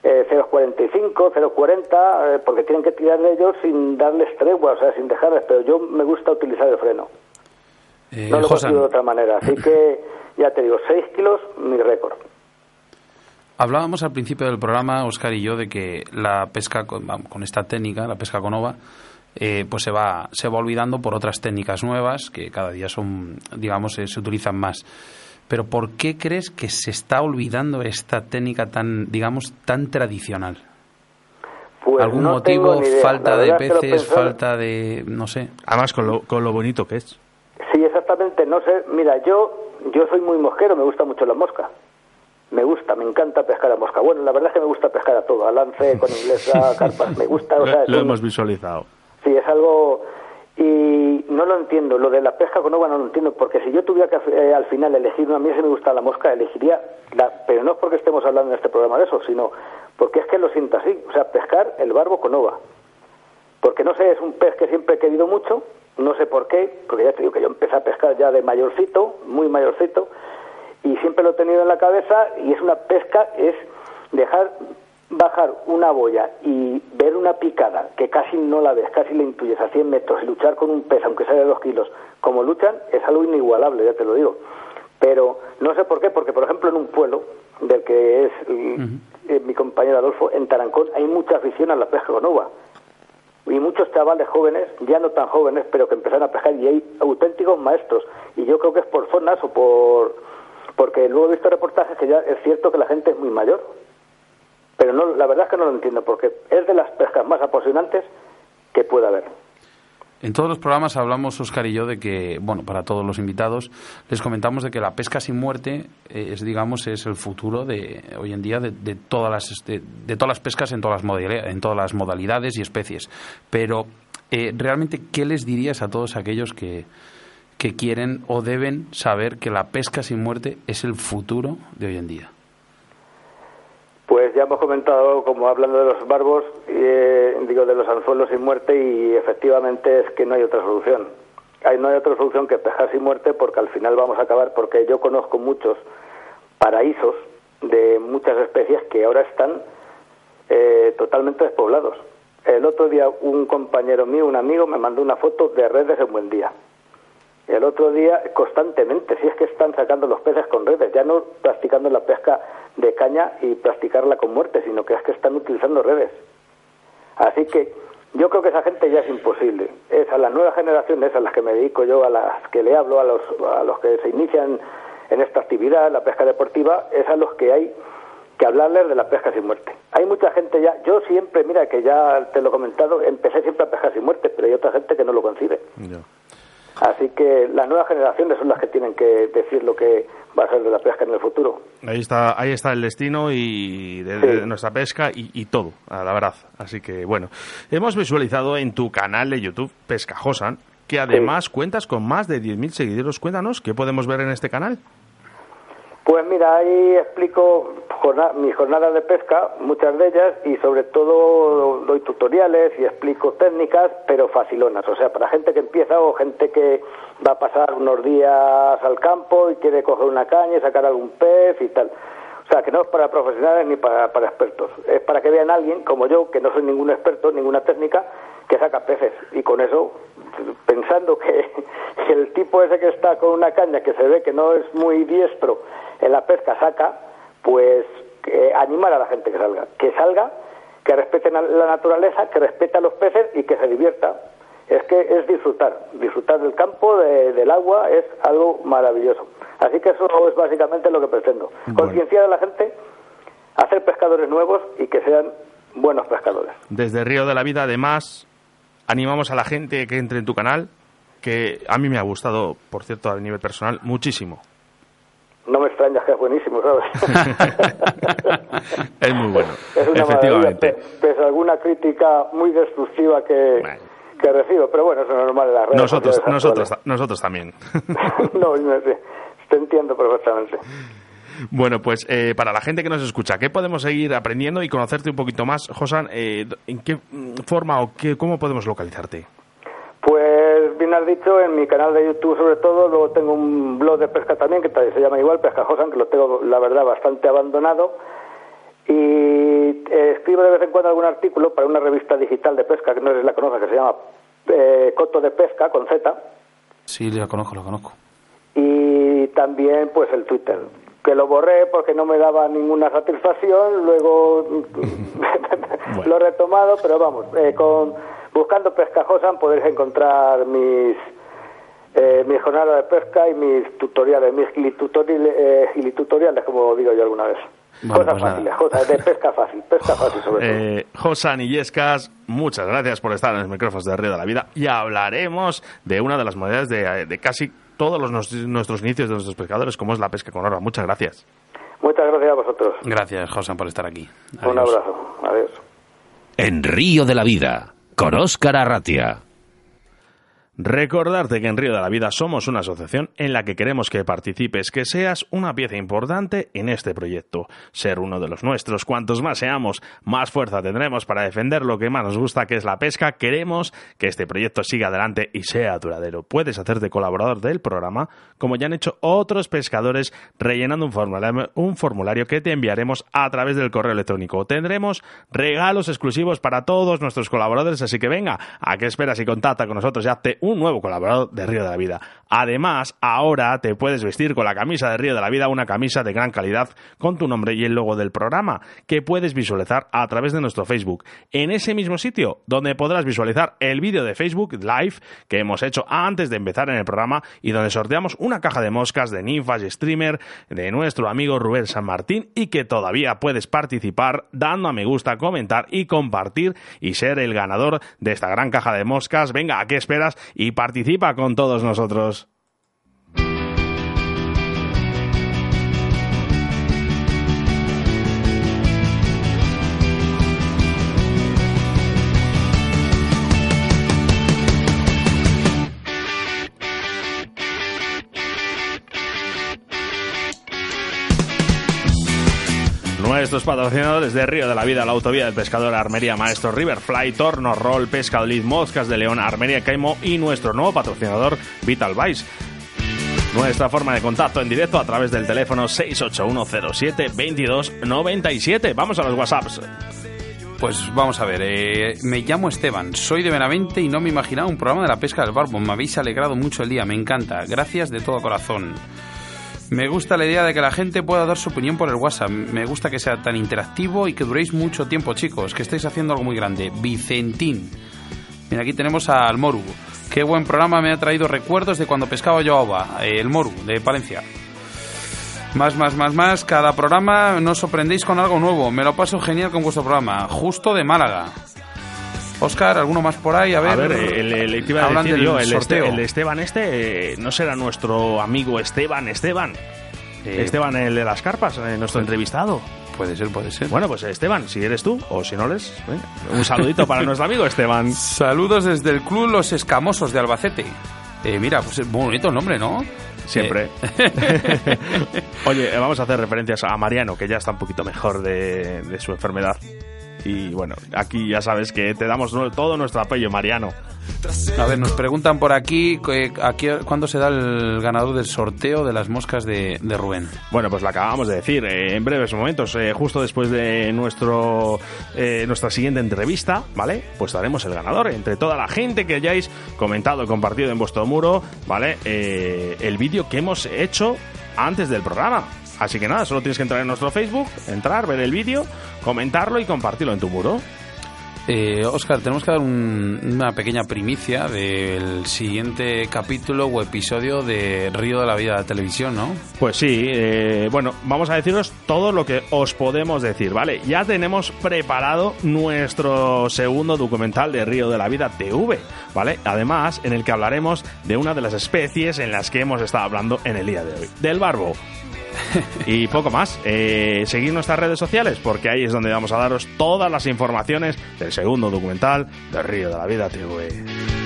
eh, 0.45, 0.40, eh, porque tienen que tirar de ellos sin darles tregua, o sea, sin dejarles, pero yo me gusta utilizar el freno. Eh, no lo consigo de otra manera, así que ya te digo, 6 kilos, mi récord. Hablábamos al principio del programa, Oscar y yo, de que la pesca con esta técnica, la pesca con ova, eh, pues se va, se va olvidando por otras técnicas nuevas que cada día son, digamos, eh, se utilizan más. Pero ¿por qué crees que se está olvidando esta técnica tan, digamos, tan tradicional? Pues ¿Algún no motivo? tengo ni idea. ¿Falta de peces? ¿Falta de, no sé? Además, con lo, con lo bonito que es. Sí, exactamente. No sé, mira, yo yo soy muy mosquero, me gusta mucho la mosca. Me gusta, me encanta pescar a mosca. Bueno, la verdad es que me gusta pescar a todo, a lance, con inglesa, (laughs) carpas, me gusta. O sea, Lo, es lo un- hemos visualizado. Sí, es algo... Y no lo entiendo, lo de la pesca con ova no lo entiendo, porque si yo tuviera que eh, al final elegir una, a mí si me gusta la mosca, elegiría, la, pero no es porque estemos hablando en este programa de eso, sino porque es que lo siento así, o sea, pescar el barbo con ova. Porque no sé, es un pez que siempre he querido mucho, no sé por qué, porque ya te digo que yo empecé a pescar ya de mayorcito, muy mayorcito, y siempre lo he tenido en la cabeza, y es una pesca, es dejar bajar una boya y ver una picada que casi no la ves, casi la intuyes a 100 metros y luchar con un pez, aunque sea de dos kilos, como luchan, es algo inigualable, ya te lo digo. Pero no sé por qué, porque por ejemplo en un pueblo del que es eh, mi compañero Adolfo, en Tarancón, hay mucha afición a la pesca con ova y muchos chavales jóvenes, ya no tan jóvenes, pero que empezaron a pescar y hay auténticos maestros. Y yo creo que es por zonas o por... Porque luego he visto reportajes que ya es cierto que la gente es muy mayor. Pero no, la verdad es que no lo entiendo, porque es de las pescas más apasionantes que pueda haber. En todos los programas hablamos, Oscar y yo, de que, bueno, para todos los invitados, les comentamos de que la pesca sin muerte eh, es, digamos, es el futuro de hoy en día de, todas las de, de todas las pescas en todas las en todas las modalidades y especies. Pero eh, realmente, ¿qué les dirías a todos aquellos que que quieren o deben saber que la pesca sin muerte es el futuro de hoy en día? Ya hemos comentado, como hablando de los barbos, eh, digo de los anzuelos sin muerte y efectivamente es que no hay otra solución. Hay, no hay otra solución que pescar sin muerte porque al final vamos a acabar, porque yo conozco muchos paraísos de muchas especies que ahora están eh, totalmente despoblados. El otro día un compañero mío, un amigo, me mandó una foto de redes en buen día. El otro día, constantemente, si es que están sacando los peces con redes, ya no practicando la pesca de caña y practicarla con muerte, sino que es que están utilizando redes. Así que yo creo que esa gente ya es imposible. Es a las nuevas generaciones a las que me dedico yo, a las que le hablo, a los, a los que se inician en esta actividad, la pesca deportiva, es a los que hay que hablarles de la pesca sin muerte. Hay mucha gente ya, yo siempre, mira que ya te lo he comentado, empecé siempre a pescar sin muerte, pero hay otra gente que no lo concibe. Así que las nuevas generaciones son las que tienen que decir lo que va a ser de la pesca en el futuro. Ahí está, ahí está el destino y de, de nuestra pesca y, y todo, a la verdad. Así que bueno, hemos visualizado en tu canal de YouTube Pescajosan que además cuentas con más de 10.000 seguidores. Cuéntanos, ¿qué podemos ver en este canal? Pues mira, ahí explico jorna- mis jornadas de pesca, muchas de ellas, y sobre todo doy tutoriales y explico técnicas, pero facilonas, o sea, para gente que empieza o gente que va a pasar unos días al campo y quiere coger una caña y sacar algún pez y tal. O sea, que no es para profesionales ni para, para expertos, es para que vean a alguien como yo, que no soy ningún experto ninguna técnica, que saca peces. Y con eso, pensando que, el tipo ese que está con una caña que se ve que no es muy diestro en la pesca saca, pues eh, animar a la gente que salga. Que salga, que respeten a la naturaleza, que respete a los peces y que se divierta. Es que es disfrutar, disfrutar del campo, de- del agua, es algo maravilloso. Así que eso es básicamente lo que pretendo. Concienciar a la gente, hacer pescadores nuevos y que sean buenos pescadores. Desde Río de la Vida, además, animamos a la gente que entre en tu canal, que a mí me ha gustado, por cierto, a nivel personal, muchísimo. No me extraña que es buenísimo, ¿sabes? (laughs) Es muy bueno, (laughs) es una maravilla, efectivamente. pe- pese a alguna crítica muy destructiva que, que recibo, pero bueno, eso es normal en las redes Nosotros, nosotros, nosotros también. (laughs) no, no sé, te entiendo perfectamente. Bueno, pues eh, para la gente que nos escucha, ¿qué podemos seguir aprendiendo y conocerte un poquito más? Josan, eh, ¿en qué forma o qué, cómo podemos localizarte? Pues bien has dicho, en mi canal de YouTube sobre todo, luego tengo un blog de pesca también que se llama igual Pesca Josan, que lo tengo la verdad bastante abandonado. Y eh, escribo de vez en cuando algún artículo para una revista digital de pesca, que no sé si la conoces, que se llama eh, Coto de Pesca, con Z. Sí, la conozco, la conozco. Y también pues el Twitter, que lo borré porque no me daba ninguna satisfacción, luego (laughs) (laughs) lo he retomado, pero vamos, eh, con buscando Pescajosan podéis encontrar mis eh, mis jornadas de pesca y mis tutoriales, mis gilitutoriales, eh, gilitutoriales como digo yo alguna vez. cosas pues fáciles, cosas de pesca fácil, pesca fácil sobre todo. Eh, Josan y Yescas, muchas gracias por estar en los micrófonos de Río de la Vida y hablaremos de una de las modalidades de, de casi todos los, nuestros inicios de nuestros pescadores, como es la pesca con orba. Muchas gracias. Muchas gracias a vosotros. Gracias, Josan, por estar aquí. Un abrazo. Adiós. En Río de la Vida, con Óscar Arratia. Recordarte que en Río de la Vida somos una asociación en la que queremos que participes, que seas una pieza importante en este proyecto. Ser uno de los nuestros. Cuantos más seamos, más fuerza tendremos para defender lo que más nos gusta, que es la pesca. Queremos que este proyecto siga adelante y sea duradero. Puedes hacerte colaborador del programa, como ya han hecho otros pescadores, rellenando un formulario, que te enviaremos a través del correo electrónico. Tendremos regalos exclusivos para todos nuestros colaboradores, así que venga, ¿a qué esperas y contacta con nosotros y hazte un nuevo colaborador de Río de la Vida? Además, ahora te puedes vestir con la camisa de Río de la Vida, una camisa de gran calidad con tu nombre y el logo del programa, que puedes visualizar a través de nuestro Facebook. En ese mismo sitio, donde podrás visualizar el vídeo de Facebook Live que hemos hecho antes de empezar en el programa y donde sorteamos una caja de moscas de ninfas y streamer de nuestro amigo Rubén San Martín y que todavía puedes participar dando a me gusta, comentar y compartir y ser el ganador de esta gran caja de moscas. Venga, ¿a qué esperas? Y participa con todos nosotros. Nuestros patrocinadores de Río de la Vida, la Autovía del Pescador, Armería Maestro, Riverfly, Torno Roll, Pescadolid, Moscas de León, Armería Caimo y nuestro nuevo patrocinador Vital Vice. Nuestra forma de contacto en directo a través del teléfono 681072297. Vamos a los WhatsApps. Pues vamos a ver, eh, me llamo Esteban, soy de Benavente y no me imaginaba un programa de la pesca del barbo. Me habéis alegrado mucho el día, me encanta. Gracias de todo corazón. Me gusta la idea de que la gente pueda dar su opinión por el WhatsApp. Me gusta que sea tan interactivo y que duréis mucho tiempo, chicos, que estáis haciendo algo muy grande. Vicentín. Mira, aquí tenemos al Moru. Qué buen programa me ha traído recuerdos de cuando pescaba yo a ova. Eh, el Moru, de Palencia. Más, más, más, más. Cada programa nos sorprendéis con algo nuevo. Me lo paso genial con vuestro programa. Justo de Málaga. Oscar, ¿alguno más por ahí? A ver, A ver, el, el- el- te iba a hablan decir del yo, el, este- el Esteban este, eh, ¿no será nuestro amigo Esteban, Esteban? Eh, Esteban, el de las carpas, eh, nuestro entrevistado. Puede ser, puede ser. Bueno, pues Esteban, si eres tú, o si no eres, venga, un saludito para nuestro amigo Esteban. (laughs) Saludos desde el Club Los Escamosos de Albacete. Eh, mira, pues es muy bonito el nombre, ¿no? Siempre. Eh, (laughs) Oye, eh, vamos a hacer referencias a Mariano, que ya está un poquito mejor de, de su enfermedad. Y bueno, aquí ya sabes que te damos todo nuestro apoyo, Mariano. a ver, nos preguntan por aquí, que- aquí cuándo se da el ganador del sorteo de las moscas de, de Rubén. Bueno, pues lo acabamos de decir eh, en breves momentos, eh, justo después de nuestro eh, nuestra siguiente entrevista, ¿vale? Pues daremos el ganador entre toda la gente que hayáis comentado y compartido en vuestro muro, ¿vale? Eh, el vídeo que hemos hecho antes del programa. Así que nada, solo tienes que entrar en nuestro Facebook, entrar, ver el vídeo, comentarlo y compartirlo en tu muro. Eh, Oscar, tenemos que dar un- una pequeña primicia del siguiente capítulo o episodio de Río de la Vida de la Televisión, ¿no? Pues sí, eh, bueno, vamos a deciros todo lo que os podemos decir, ¿vale? Ya tenemos preparado nuestro segundo documental de Río de la Vida TV, ¿vale? Además, en el que hablaremos de una de las especies en las que hemos estado hablando en el día de hoy, del barbo. Y poco más. Eh, seguid nuestras redes sociales porque ahí es donde vamos a daros todas las informaciones del segundo documental de Río de la Vida TV.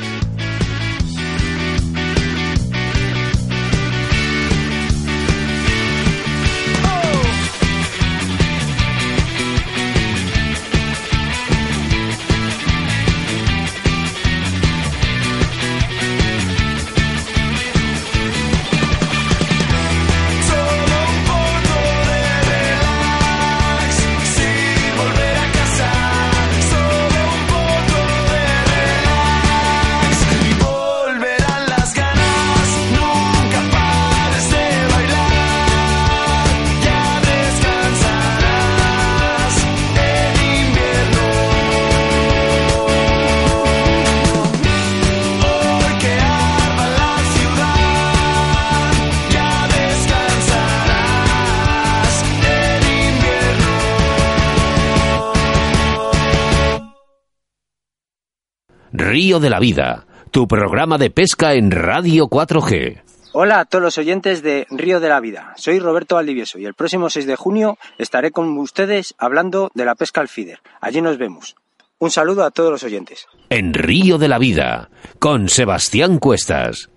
Río de la Vida, tu programa de pesca en Radio 4G. Hola a todos los oyentes de Río de la Vida. Soy Roberto Valdivieso y el próximo 6 de junio estaré con ustedes hablando de la pesca al feeder. Allí nos vemos. Un saludo a todos los oyentes. En Río de la Vida, con Sebastián Cuestas.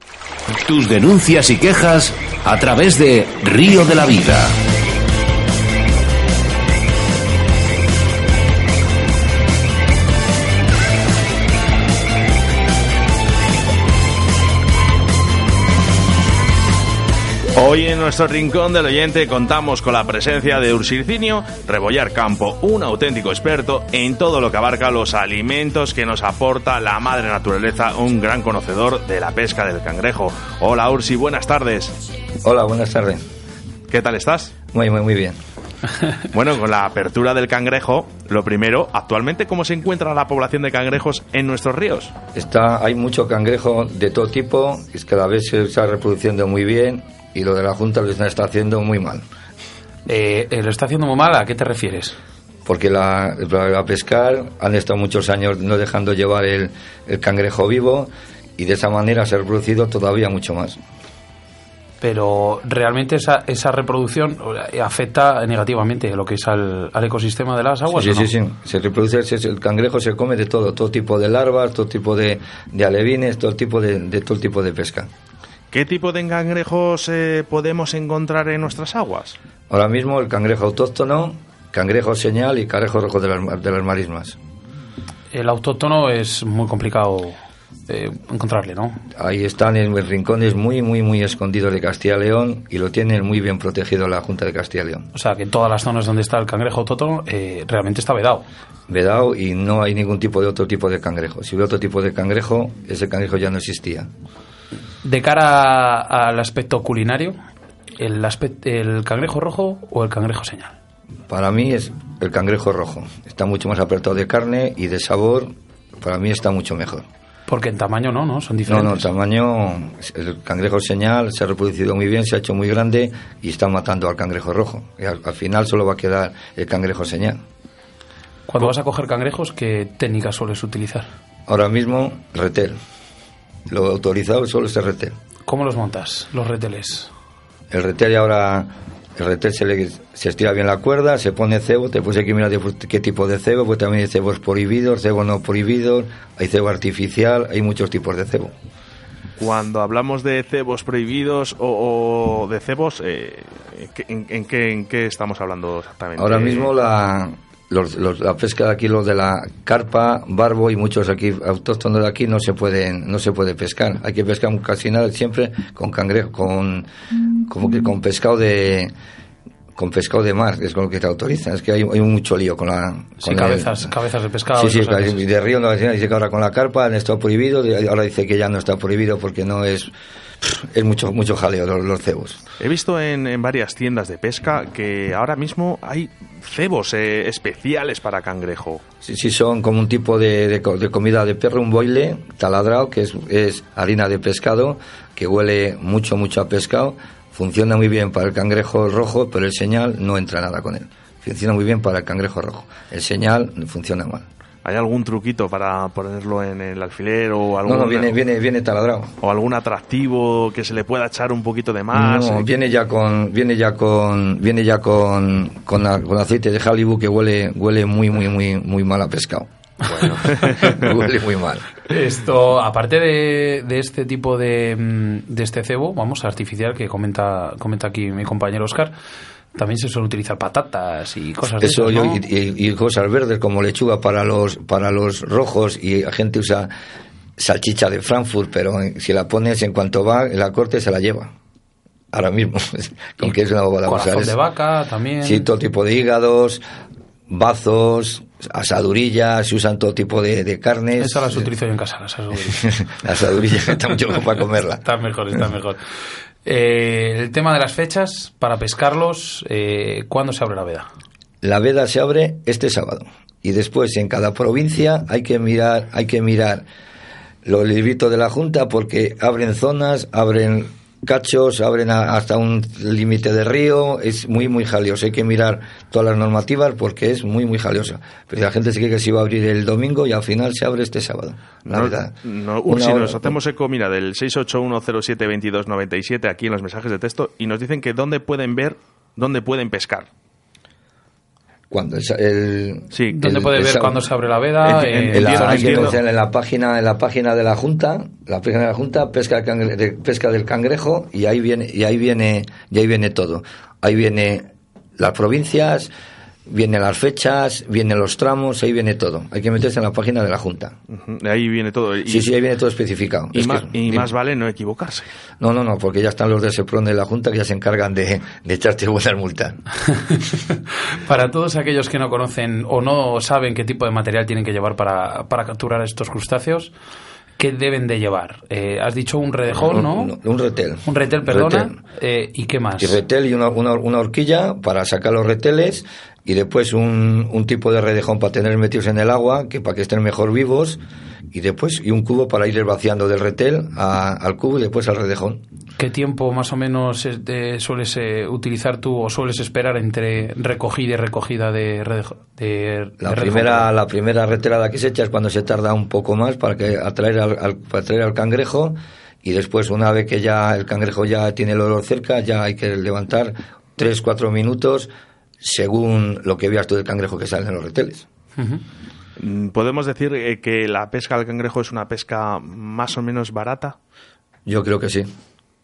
Tus denuncias y quejas a través de Río de la Vida. Hoy en nuestro rincón del oyente contamos con la presencia de Ursilcinio Rebollar Campo, un auténtico experto en todo lo que abarca los alimentos que nos aporta la madre naturaleza, un gran conocedor de la pesca del cangrejo. Hola Ursi, buenas tardes. Hola, buenas tardes. ¿Qué tal estás? Muy, muy, muy bien. (laughs) Bueno, con la apertura del cangrejo, lo primero, actualmente, ¿cómo se encuentra la población de cangrejos en nuestros ríos? Está, hay mucho cangrejo de todo tipo, es cada vez se está reproduciendo muy bien y lo de la Junta lo está haciendo muy mal. Eh, eh, ¿Lo está haciendo muy mal? ¿A qué te refieres? Porque la, la pescar han estado muchos años no dejando llevar el, el cangrejo vivo y de esa manera se ha reproducido todavía mucho más. Pero realmente esa, esa reproducción afecta negativamente lo que es al, al ecosistema de las aguas. Sí, ¿o no? sí, sí. Se reproduce, se- el cangrejo se come de todo, todo tipo de larvas, todo tipo de, de alevines, todo tipo de, de todo tipo de pesca. ¿Qué tipo de cangrejos eh, podemos encontrar en nuestras aguas? Ahora mismo el cangrejo autóctono, cangrejo señal y cangrejo rojo de las, de las marismas. El autóctono es muy complicado eh, encontrarle, ¿no? Ahí están en rincones muy, muy, muy escondidos de Castilla y León y lo tienen muy bien protegido la Junta de Castilla y León. O sea, que en todas las zonas donde está el cangrejo autóctono eh, realmente está vedado. Vedado y no hay ningún tipo de otro tipo de cangrejo. Si hubiera otro tipo de cangrejo, ese cangrejo ya no existía. De cara al aspecto culinario, ¿el, aspect- ¿el cangrejo rojo o el cangrejo señal? Para mí es el cangrejo rojo. Está mucho más apretado de carne y de sabor. Para mí está mucho mejor. Porque en tamaño no, ¿no? Son No, diferentes. no, tamaño. El cangrejo señal se ha reproducido muy bien, se ha hecho muy grande y está matando al cangrejo rojo. Y al, al final solo va a quedar el cangrejo señal. Cuando vas a coger cangrejos, ¿qué técnicas sueles utilizar? Ahora mismo, retel. Lo autorizado solo es el retel. ¿Cómo los montas, los reteles? El retel y ahora. El retel se, le, se estira bien la cuerda, se pone cebo, te puse que mirar qué tipo de cebo, pues también hay cebos prohibidos, cebo no prohibidos, hay cebo artificial, hay muchos tipos de cebo. Cuando hablamos de cebos prohibidos o, o de cebos, eh, ¿en, en qué, ¿en qué estamos hablando exactamente? Ahora mismo la, los- los- la pesca de aquí, los de la carpa, barbo y muchos aquí autóctonos de aquí no se pueden, no se puede pescar. Hay que pescar casi nada siempre con cangrejo, con, como que con pescado de, con pescado de mar, que es con lo que te autorizan. Es que hay, hay mucho lío con la, Sí, con el- cabezas, cabezas de pescado. Sí, sí, de río no dice que ahora con la carpa han estado prohibidos, y ahora dice que ya no está prohibido porque no es, es mucho, mucho jaleo los, los cebos. He visto en, en varias tiendas de pesca que ahora mismo hay cebos eh, especiales para cangrejo. Sí, sí, son como un tipo de, de de comida de perro, un boile taladrado, que es, es harina de pescado, que huele mucho, mucho a pescado. Funciona muy bien para el cangrejo rojo, pero el señal no entra nada con él. Funciona muy bien para el cangrejo rojo. El señal funciona mal. ¿Hay algún truquito para ponerlo en el alfiler o No, algún, no, viene, viene, viene taladrado. o algún atractivo que se le pueda echar un poquito de más? No, Eh, viene ya con, viene ya con, viene ya con, con, a- con aceite de Hollywood que huele, huele muy, muy, muy, muy mal a pescado. (laughs) huele muy mal. Esto, aparte de, de este tipo de, mm, de este cebo, vamos, artificial, que comenta, comenta aquí mi compañero Oscar, también se suele utilizar patatas y cosas de Eso esas, yo- ¿no? y, y- y cosas verdes como lechuga para los para los rojos y la gente usa salchicha de Frankfurt, pero si la pones en cuanto va la corte se la lleva. Ahora mismo, (laughs) con que es una bobada Corazón de vaca también. Sí, todo tipo de hígados, bazos, asadurillas, se usan todo tipo de, de carnes. Esas las utilizo yo en casa, las asadurillas. (laughs) La asadurilla está mucho mejor para comerla. Está mejor, está mejor. Eh, el tema de las fechas para pescarlos, eh, ¿cuándo se abre la veda? La veda se abre este sábado y después en cada provincia hay que mirar, hay que mirar los libritos de la Junta porque abren zonas, abren cachos, abren a- hasta un límite de río, es muy, muy jalioso. Hay que mirar todas las normativas porque es muy, muy jaliosa. Pero la gente se cree que se iba a abrir el domingo y al final se abre este sábado. La No, verdad. no, hora- nos hacemos eco, mira, del 681072297 aquí en los mensajes de texto y nos dicen que dónde pueden ver, dónde pueden pescar. Cuando el, el- Sí, ¿Dónde el- puede el ver cuando se abre la veda? En- en- En la, en la página en la página de la junta la página de la junta pesca del cangre- de- pesca del cangrejo y ahí viene y ahí viene y ahí viene todo ahí viene las provincias vienen las fechas vienen los tramos ahí viene todo hay que meterse en la página de la junta Ahí viene todo. Y, sí sí ahí viene todo especificado y Es que- más, y más vale no equivocarse. no no no porque ya están los de Sepron de la junta que ya se encargan de, de echarte buenas multas (laughs) Para todos aquellos que no conocen o no saben qué tipo de material tienen que llevar para, para capturar estos crustáceos, ¿qué deben de llevar? Eh, has dicho un redejón, ¿no? un, un retel Un retel, perdona. Retel. Eh, ¿Y qué más? y retel y una, una, una horquilla para sacar los reteles y después un, un tipo de redejón para tener metidos en el agua que para que estén mejor vivos y después y un cubo para ir vaciando del retel a- al cubo y después al redejón ¿Qué tiempo más o menos de- sueles eh, utilizar tú o sueles esperar entre recogida y recogida de, redejo- de la de redejón? primera la primera retelada que se echa es cuando se tarda un poco más para que atraer al, al- para atraer al cangrejo y después una vez que ya el cangrejo ya tiene el olor cerca ya hay que levantar tres cuatro minutos según lo que veas tú del cangrejo que sale en los reteles. Mm, ¿Podemos decir eh, que la pesca del cangrejo es una pesca más o menos barata? Yo creo que sí,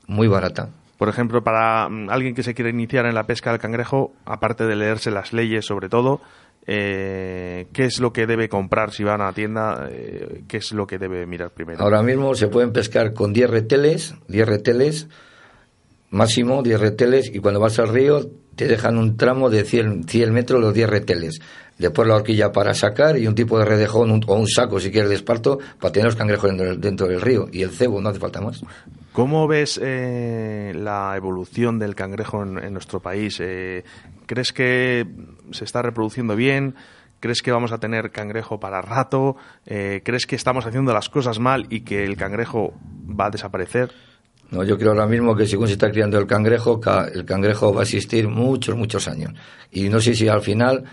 muy barata. Por ejemplo, para mm, alguien que se quiere iniciar en la pesca del cangrejo, aparte de leerse las leyes sobre todo, eh, ¿qué es lo que debe comprar si va a una tienda? Eh, ¿Qué es lo que debe mirar primero? Ahora mismo se pueden pescar con 10 reteles, 10 reteles, máximo 10 reteles, y cuando vas al río te dejan un tramo de 100, 100 metros los 10 reteles. Después la horquilla para sacar y un tipo de redejón o un saco, si quieres, de esparto, para tener los cangrejos dentro, del- dentro del río. Y el cebo, no hace falta más. ¿Cómo ves eh, la evolución del cangrejo en, en nuestro país? Eh, ¿Crees que se está reproduciendo bien? ¿Crees que vamos a tener cangrejo para rato? Eh, ¿Crees que estamos haciendo las cosas mal y que el cangrejo va a desaparecer? No, yo creo ahora mismo que según se está criando el cangrejo, ca- el cangrejo va a existir muchos, muchos años. Y no sé si al final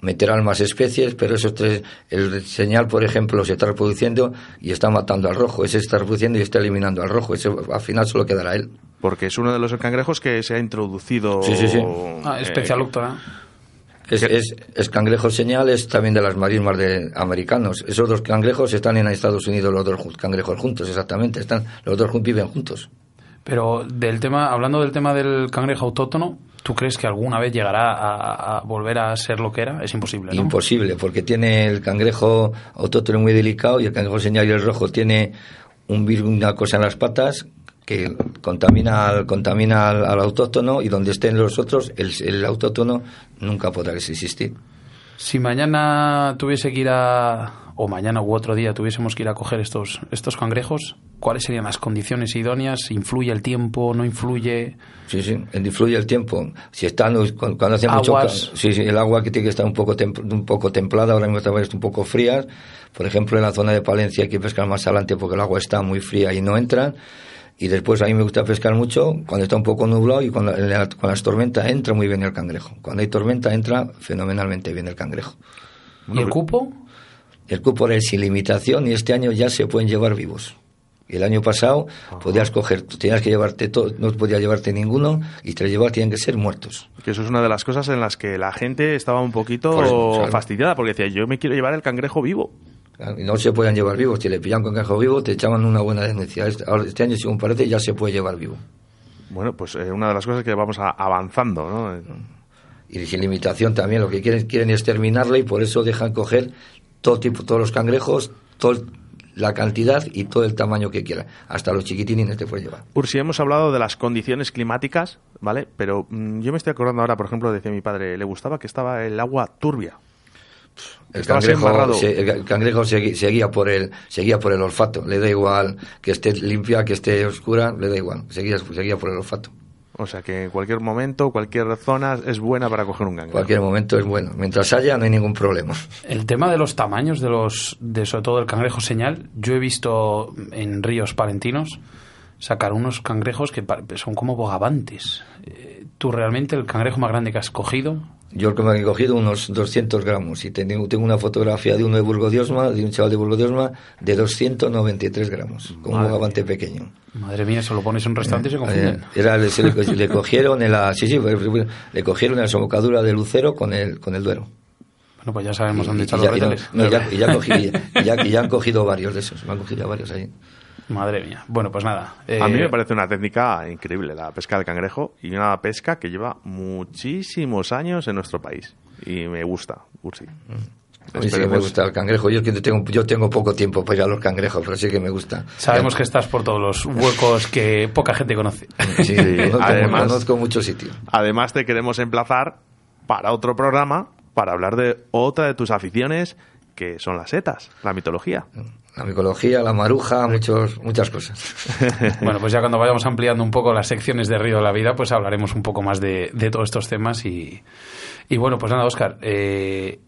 meterán más especies, pero esos tres, el señal, por ejemplo, se está reproduciendo y está matando al rojo. Ese se está reproduciendo y está eliminando al rojo. Ese al final solo quedará él. Porque es uno de los cangrejos que se ha introducido. Sí, sí, sí. Ah, eh. Es, es, es cangrejo señal, es también de las marismas de americanos. Esos dos cangrejos están en Estados Unidos, los dos cangrejos juntos, exactamente. Están, los dos viven juntos. Pero del tema, hablando del tema del cangrejo autóctono, ¿tú crees que alguna vez llegará a, a volver a ser lo que era? Es imposible, ¿no? Imposible, porque tiene el cangrejo autóctono muy delicado y el cangrejo señal y el rojo tiene un virus, una cosa en las patas que contamina al, contamina al, al autóctono y donde estén los otros, el, el autóctono nunca podrá existir. Si mañana tuviese que ir a, o mañana u otro día tuviésemos que ir a coger estos, estos cangrejos, ¿cuáles serían las condiciones idóneas? ¿Influye el tiempo? ¿No influye? Sí, sí, influye el tiempo. Si están cuando hace mucho Aguas. sí, sí, el agua que tiene que estar un poco tem- un poco templada, ahora mismo está un poco fría. Por ejemplo, en la zona de Palencia hay que pescar más adelante porque el agua está muy fría y no entran. Y después a mí me gusta pescar mucho cuando está un poco nublado y cuando la- con las tormentas entra muy bien el cangrejo. Cuando hay tormenta entra fenomenalmente bien el cangrejo. ¿Y el cupo? El cupo es sin limitación y este año ya se pueden llevar vivos. Y el año pasado podías coger, tenías que llevarte todo, no podías llevarte ninguno y te llevabas, tienen que ser muertos. Que eso es una de las cosas en las que la gente estaba un poquito Por eso, fastidiada porque decía, yo me quiero llevar el cangrejo vivo. Y no se podían llevar vivos, si le pillaban con cangrejo vivo te echaban una buena denuncia. Este, ahora, este año, según parece, ya se puede llevar vivo. Bueno, pues eh, una de las cosas que vamos a- avanzando, ¿no? Y sin limitación también, lo que quieren, quieren es terminarla y por eso dejan coger todo tipo, todos los cangrejos, todo, la cantidad y todo el tamaño que quieran. Hasta los chiquitinines te puedes llevar. Ursi, hemos hablado de las condiciones climáticas, ¿vale? Pero mm, yo me estoy acordando ahora, por ejemplo, decía mi padre, le gustaba que estaba el agua turbia. El cangrejo, se- el cangrejo por el seguía por el olfato, le da igual que esté limpia, que esté oscura, le da igual, seguía, seguía por el olfato. O sea que en cualquier momento, cualquier zona es buena para coger un cangrejo. Cualquier momento es bueno, mientras haya no hay ningún problema. El tema de los tamaños de los, de sobre todo el cangrejo señal, yo he visto en ríos palentinos sacar unos cangrejos que son como bogavantes. Eh, ¿Tú realmente el cangrejo más grande que has cogido? Yo el que me he cogido unos 200 gramos y tengo, tengo una fotografía de uno de Burgodiosma, de un chaval de Burgodiosma, de 293 gramos, con un bogavante pequeño. Madre mía, se lo pones en un restaurante y se eh, confunden. Era, le, cogieron en la, sí, sí, le cogieron en la sobocadura de Lucero con el, con el Duero. Bueno, pues ya sabemos dónde echar los y, ya, ya, han cogido varios de esos, me han cogido varios ahí. Madre mía. Bueno, pues nada. A mí me eh, parece una técnica increíble la pesca del cangrejo y una pesca que lleva muchísimos años en nuestro país. Y me gusta, Ursi. A mí sí que me gusta el cangrejo. Yo, tengo, yo tengo poco tiempo para ir a los cangrejos, pero sí que me gusta. Sabemos que estás por todos los huecos que poca gente conoce. Sí, además, conozco muchos sitios. Además, te queremos emplazar para otro programa para hablar de otra de tus aficiones, que son las setas, la mitología. La micología, la maruja, muchos, muchas cosas. (laughs) bueno, pues ya cuando vayamos ampliando un poco las secciones de Río de la Vida, pues hablaremos un poco más de, de todos estos temas. Y, y bueno, pues nada, Oscar, eh,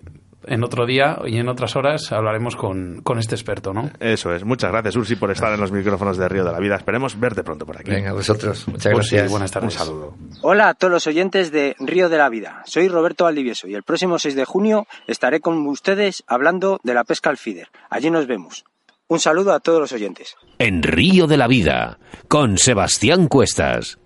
en otro día y en otras horas hablaremos con, con, este experto, ¿no? Eso es. Muchas gracias, Ursi, por estar en los micrófonos de Río de la Vida. Esperemos verte pronto por aquí. Venga, vosotros. Muchas gracias. buenas tardes. Un saludo. Hola a todos los oyentes de Río de la Vida. Soy Roberto Valdivieso y el próximo 6 de junio estaré con ustedes hablando de la pesca al feeder. Allí nos vemos. Un saludo a todos los oyentes. En Río de la Vida, con Sebastián Cuestas.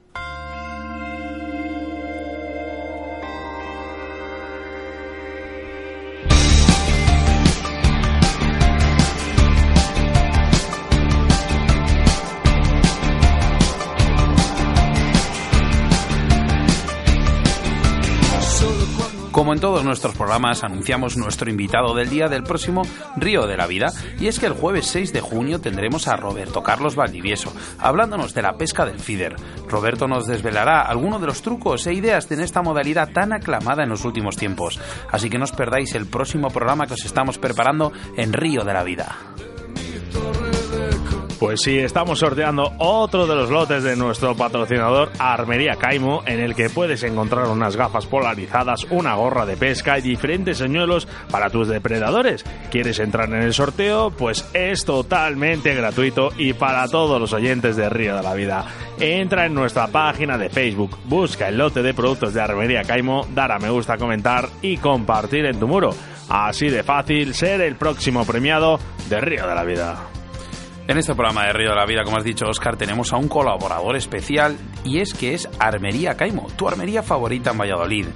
Como en todos nuestros programas, anunciamos nuestro invitado del día del próximo Río de la Vida, y es que el jueves 6 de junio tendremos a Roberto Carlos Valdivieso, hablándonos de la pesca del feeder. Roberto nos desvelará algunos de los trucos e ideas de esta modalidad tan aclamada en los últimos tiempos, así que no os perdáis el próximo programa que os estamos preparando en Río de la Vida. Pues sí, estamos sorteando otro de los lotes de nuestro patrocinador Armería Caimo, en el que puedes encontrar unas gafas polarizadas, una gorra de pesca y diferentes señuelos para tus depredadores. ¿Quieres entrar en el sorteo? Pues es totalmente gratuito y para todos los oyentes de Río de la Vida. Entra en nuestra página de Facebook, busca el lote de productos de Armería Caimo, dar a me gusta, comentar y compartir en tu muro. Así de fácil ser el próximo premiado de Río de la Vida. En este programa de Río de la Vida, como has dicho Oscar, tenemos a un colaborador especial y es que es Armería Caimo, tu armería favorita en Valladolid.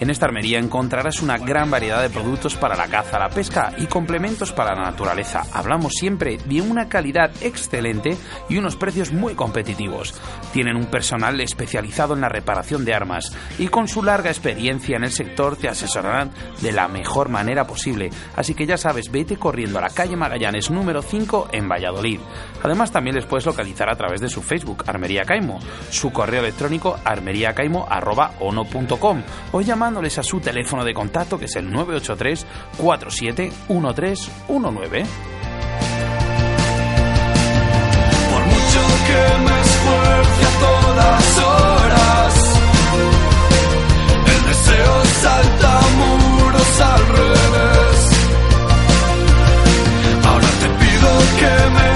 En esta armería encontrarás una gran variedad de productos para la caza, la pesca y complementos para la naturaleza. Hablamos siempre de una calidad excelente y unos precios muy competitivos. Tienen un personal especializado en la reparación de armas y con su larga experiencia en el sector te asesorarán de la mejor manera posible. Así que ya sabes, vete corriendo a la calle Magallanes número 5 en Valladolid. Además también les puedes localizar a través de su Facebook, Armería Caimo, su correo electrónico armeriacaimo.ono.com o llamar a su teléfono de contacto que es el 983 471319. Por mucho que me esfuerce a todas horas, el deseo salta muros al revés. Ahora te pido que me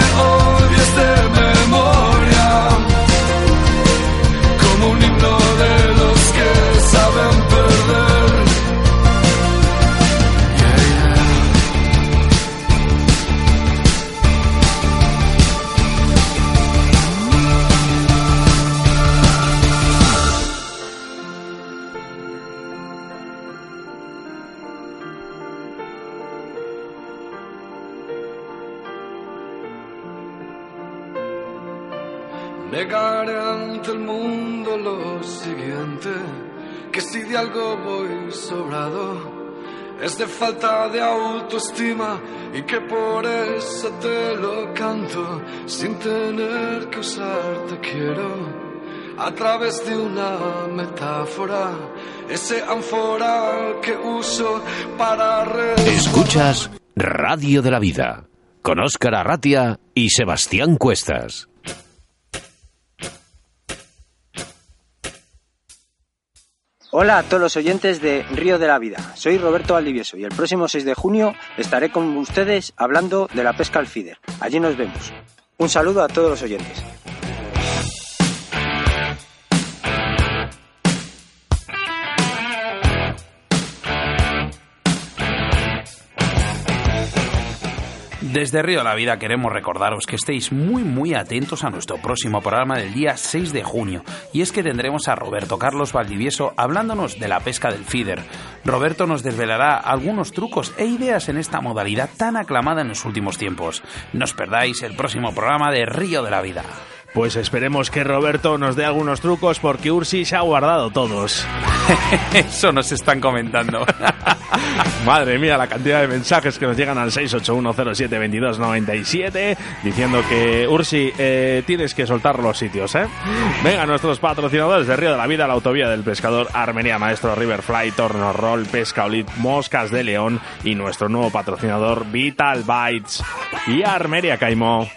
Negaré ante el mundo lo siguiente, que si de algo voy sobrado, es de falta de autoestima y que por eso te lo canto, sin tener que usarte quiero, a través de una metáfora, ese ánfora que uso para... Escuchas Radio de la Vida, con Óscar Arratia y Sebastián Cuestas. Hola a todos los oyentes de Río de la Vida. Soy Roberto Valdivieso y el próximo 6 de junio estaré con ustedes hablando de la pesca al feeder. Allí nos vemos. Un saludo a todos los oyentes. Desde Río de la Vida queremos recordaros que estéis muy muy atentos a nuestro próximo programa del día 6 de junio. Y es que tendremos a Roberto Carlos Valdivieso hablándonos de la pesca del feeder. Roberto nos desvelará algunos trucos e ideas en esta modalidad tan aclamada en los últimos tiempos. No os perdáis el próximo programa de Río de la Vida. Pues esperemos que Roberto nos dé algunos trucos porque Ursi se ha guardado todos. (laughs) Eso nos están comentando. (laughs) Madre mía, la cantidad de mensajes que nos llegan al 681072297 diciendo que Ursi, eh, tienes que soltar los sitios, ¿eh? Venga, nuestros patrocinadores de Río de la Vida, la autovía del pescador, Armenia Maestro, Riverfly, Torno Roll, Pesca Olit, Moscas de León y nuestro nuevo patrocinador Vital Bites y Armeria Caimó.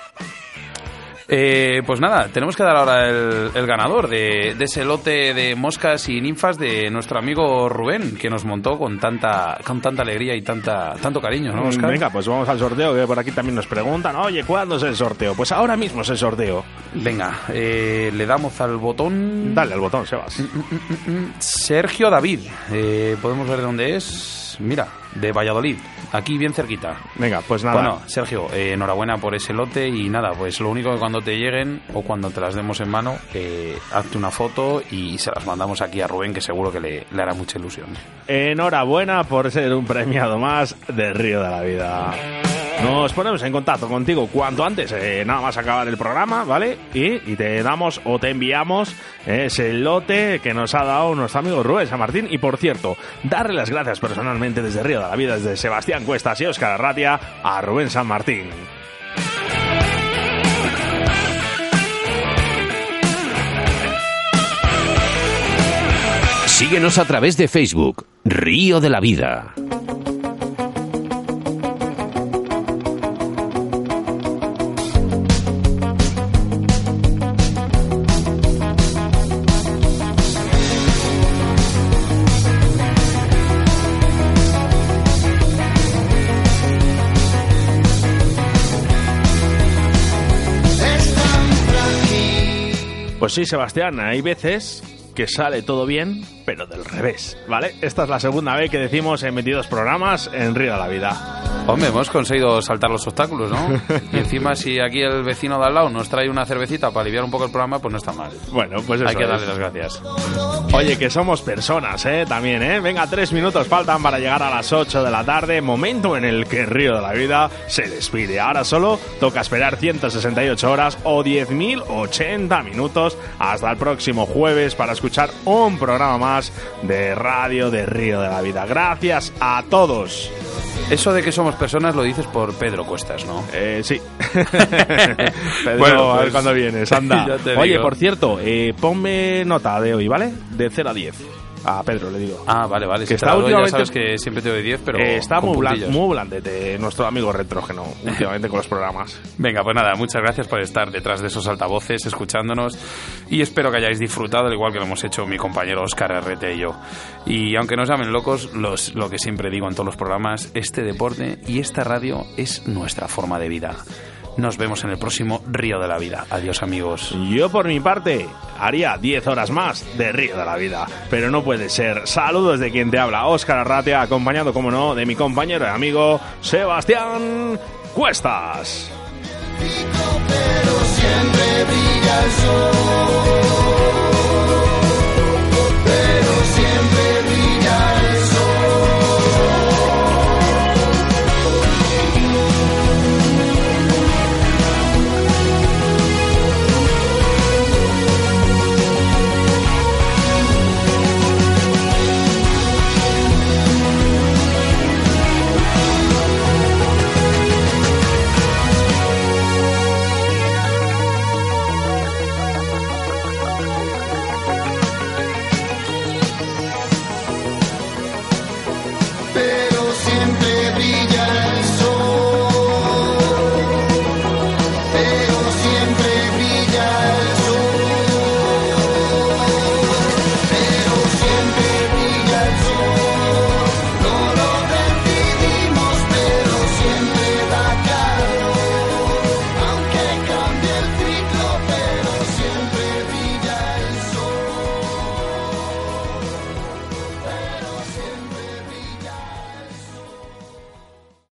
Eh, pues nada, tenemos que dar ahora el, el ganador de, de, ese lote de moscas y ninfas de nuestro amigo Rubén, que nos montó con tanta, con tanta alegría y tanta, tanto cariño, ¿no, Oscar? Venga, pues vamos al sorteo, que por aquí también nos preguntan, oye, ¿cuándo es el sorteo? Pues ahora mismo es el sorteo. Venga, eh, le damos al botón... Dale al botón, Sebas. Sergio David, eh, podemos ver dónde es. Mira, de Valladolid, aquí bien cerquita. Venga, pues nada. Bueno, Sergio, eh, enhorabuena por ese lote y nada, pues lo único que cuando te lleguen o cuando te las demos en mano, eh, hazte una foto y se las mandamos aquí a Rubén, que seguro que le, le hará mucha ilusión. Enhorabuena por ser un premiado más de Río de la Vida. Nos ponemos en contacto contigo cuanto antes, eh, nada más acabar el programa, ¿vale? Y, te damos o te enviamos ese lote que nos ha dado nuestro amigo Rubén San Martín. Y por cierto, darle las gracias personalmente desde Río de la Vida, desde Sebastián Cuestas y Óscar Arratia, a Rubén San Martín. Síguenos a través de Facebook, Río de la Vida. Sí, Sebastián, hay veces que sale todo bien, pero del revés, ¿vale? Esta es la segunda vez que decimos en 22 programas en Río de la Vida. Hombre, hemos conseguido saltar los obstáculos, ¿no? (laughs) y encima si aquí el vecino de al lado nos trae una cervecita para aliviar un poco el programa, pues no está mal. Bueno, pues eso Hay que es. darle las gracias. Oye, que somos personas, ¿eh? También, ¿eh? Venga, tres minutos faltan para llegar a las 8 de la tarde, momento en el que Río de la Vida se despide. Ahora solo toca esperar 168 horas o 10.080 minutos hasta el próximo jueves para escuchar un programa más de Radio de Río de la Vida. Gracias a todos. Eso de que somos personas lo dices por Pedro Cuestas, ¿no? Eh, sí. (laughs) Pedro, Bueno, a ver pues, cuándo vienes, anda. (laughs) Oye, digo. por cierto, eh, ponme nota de hoy, ¿vale? De 0 a 10. A Pedro le digo. Ah, vale, vale. Que Si está te la doy, últimamente- ya sabes que siempre te doy 10, pero Eh, está muy, blan- muy blandete nuestro amigo retrógeno (laughs) últimamente con los programas. Venga, pues nada, muchas gracias por estar detrás de esos altavoces, escuchándonos. Y espero que hayáis disfrutado, al igual que lo hemos hecho mi compañero Oscar RT y yo. Y aunque nos llamen locos, los, lo que siempre digo en todos los programas, este deporte y esta radio es nuestra forma de vida. Nos vemos en el próximo Río de la Vida. Adiós, amigos. Yo por mi parte haría 10 horas más de Río de la Vida, pero no puede ser. Saludos de quien te habla, Óscar Arratia, acompañado como no de mi compañero y amigo Sebastián Cuestas. siempre brilla el sol.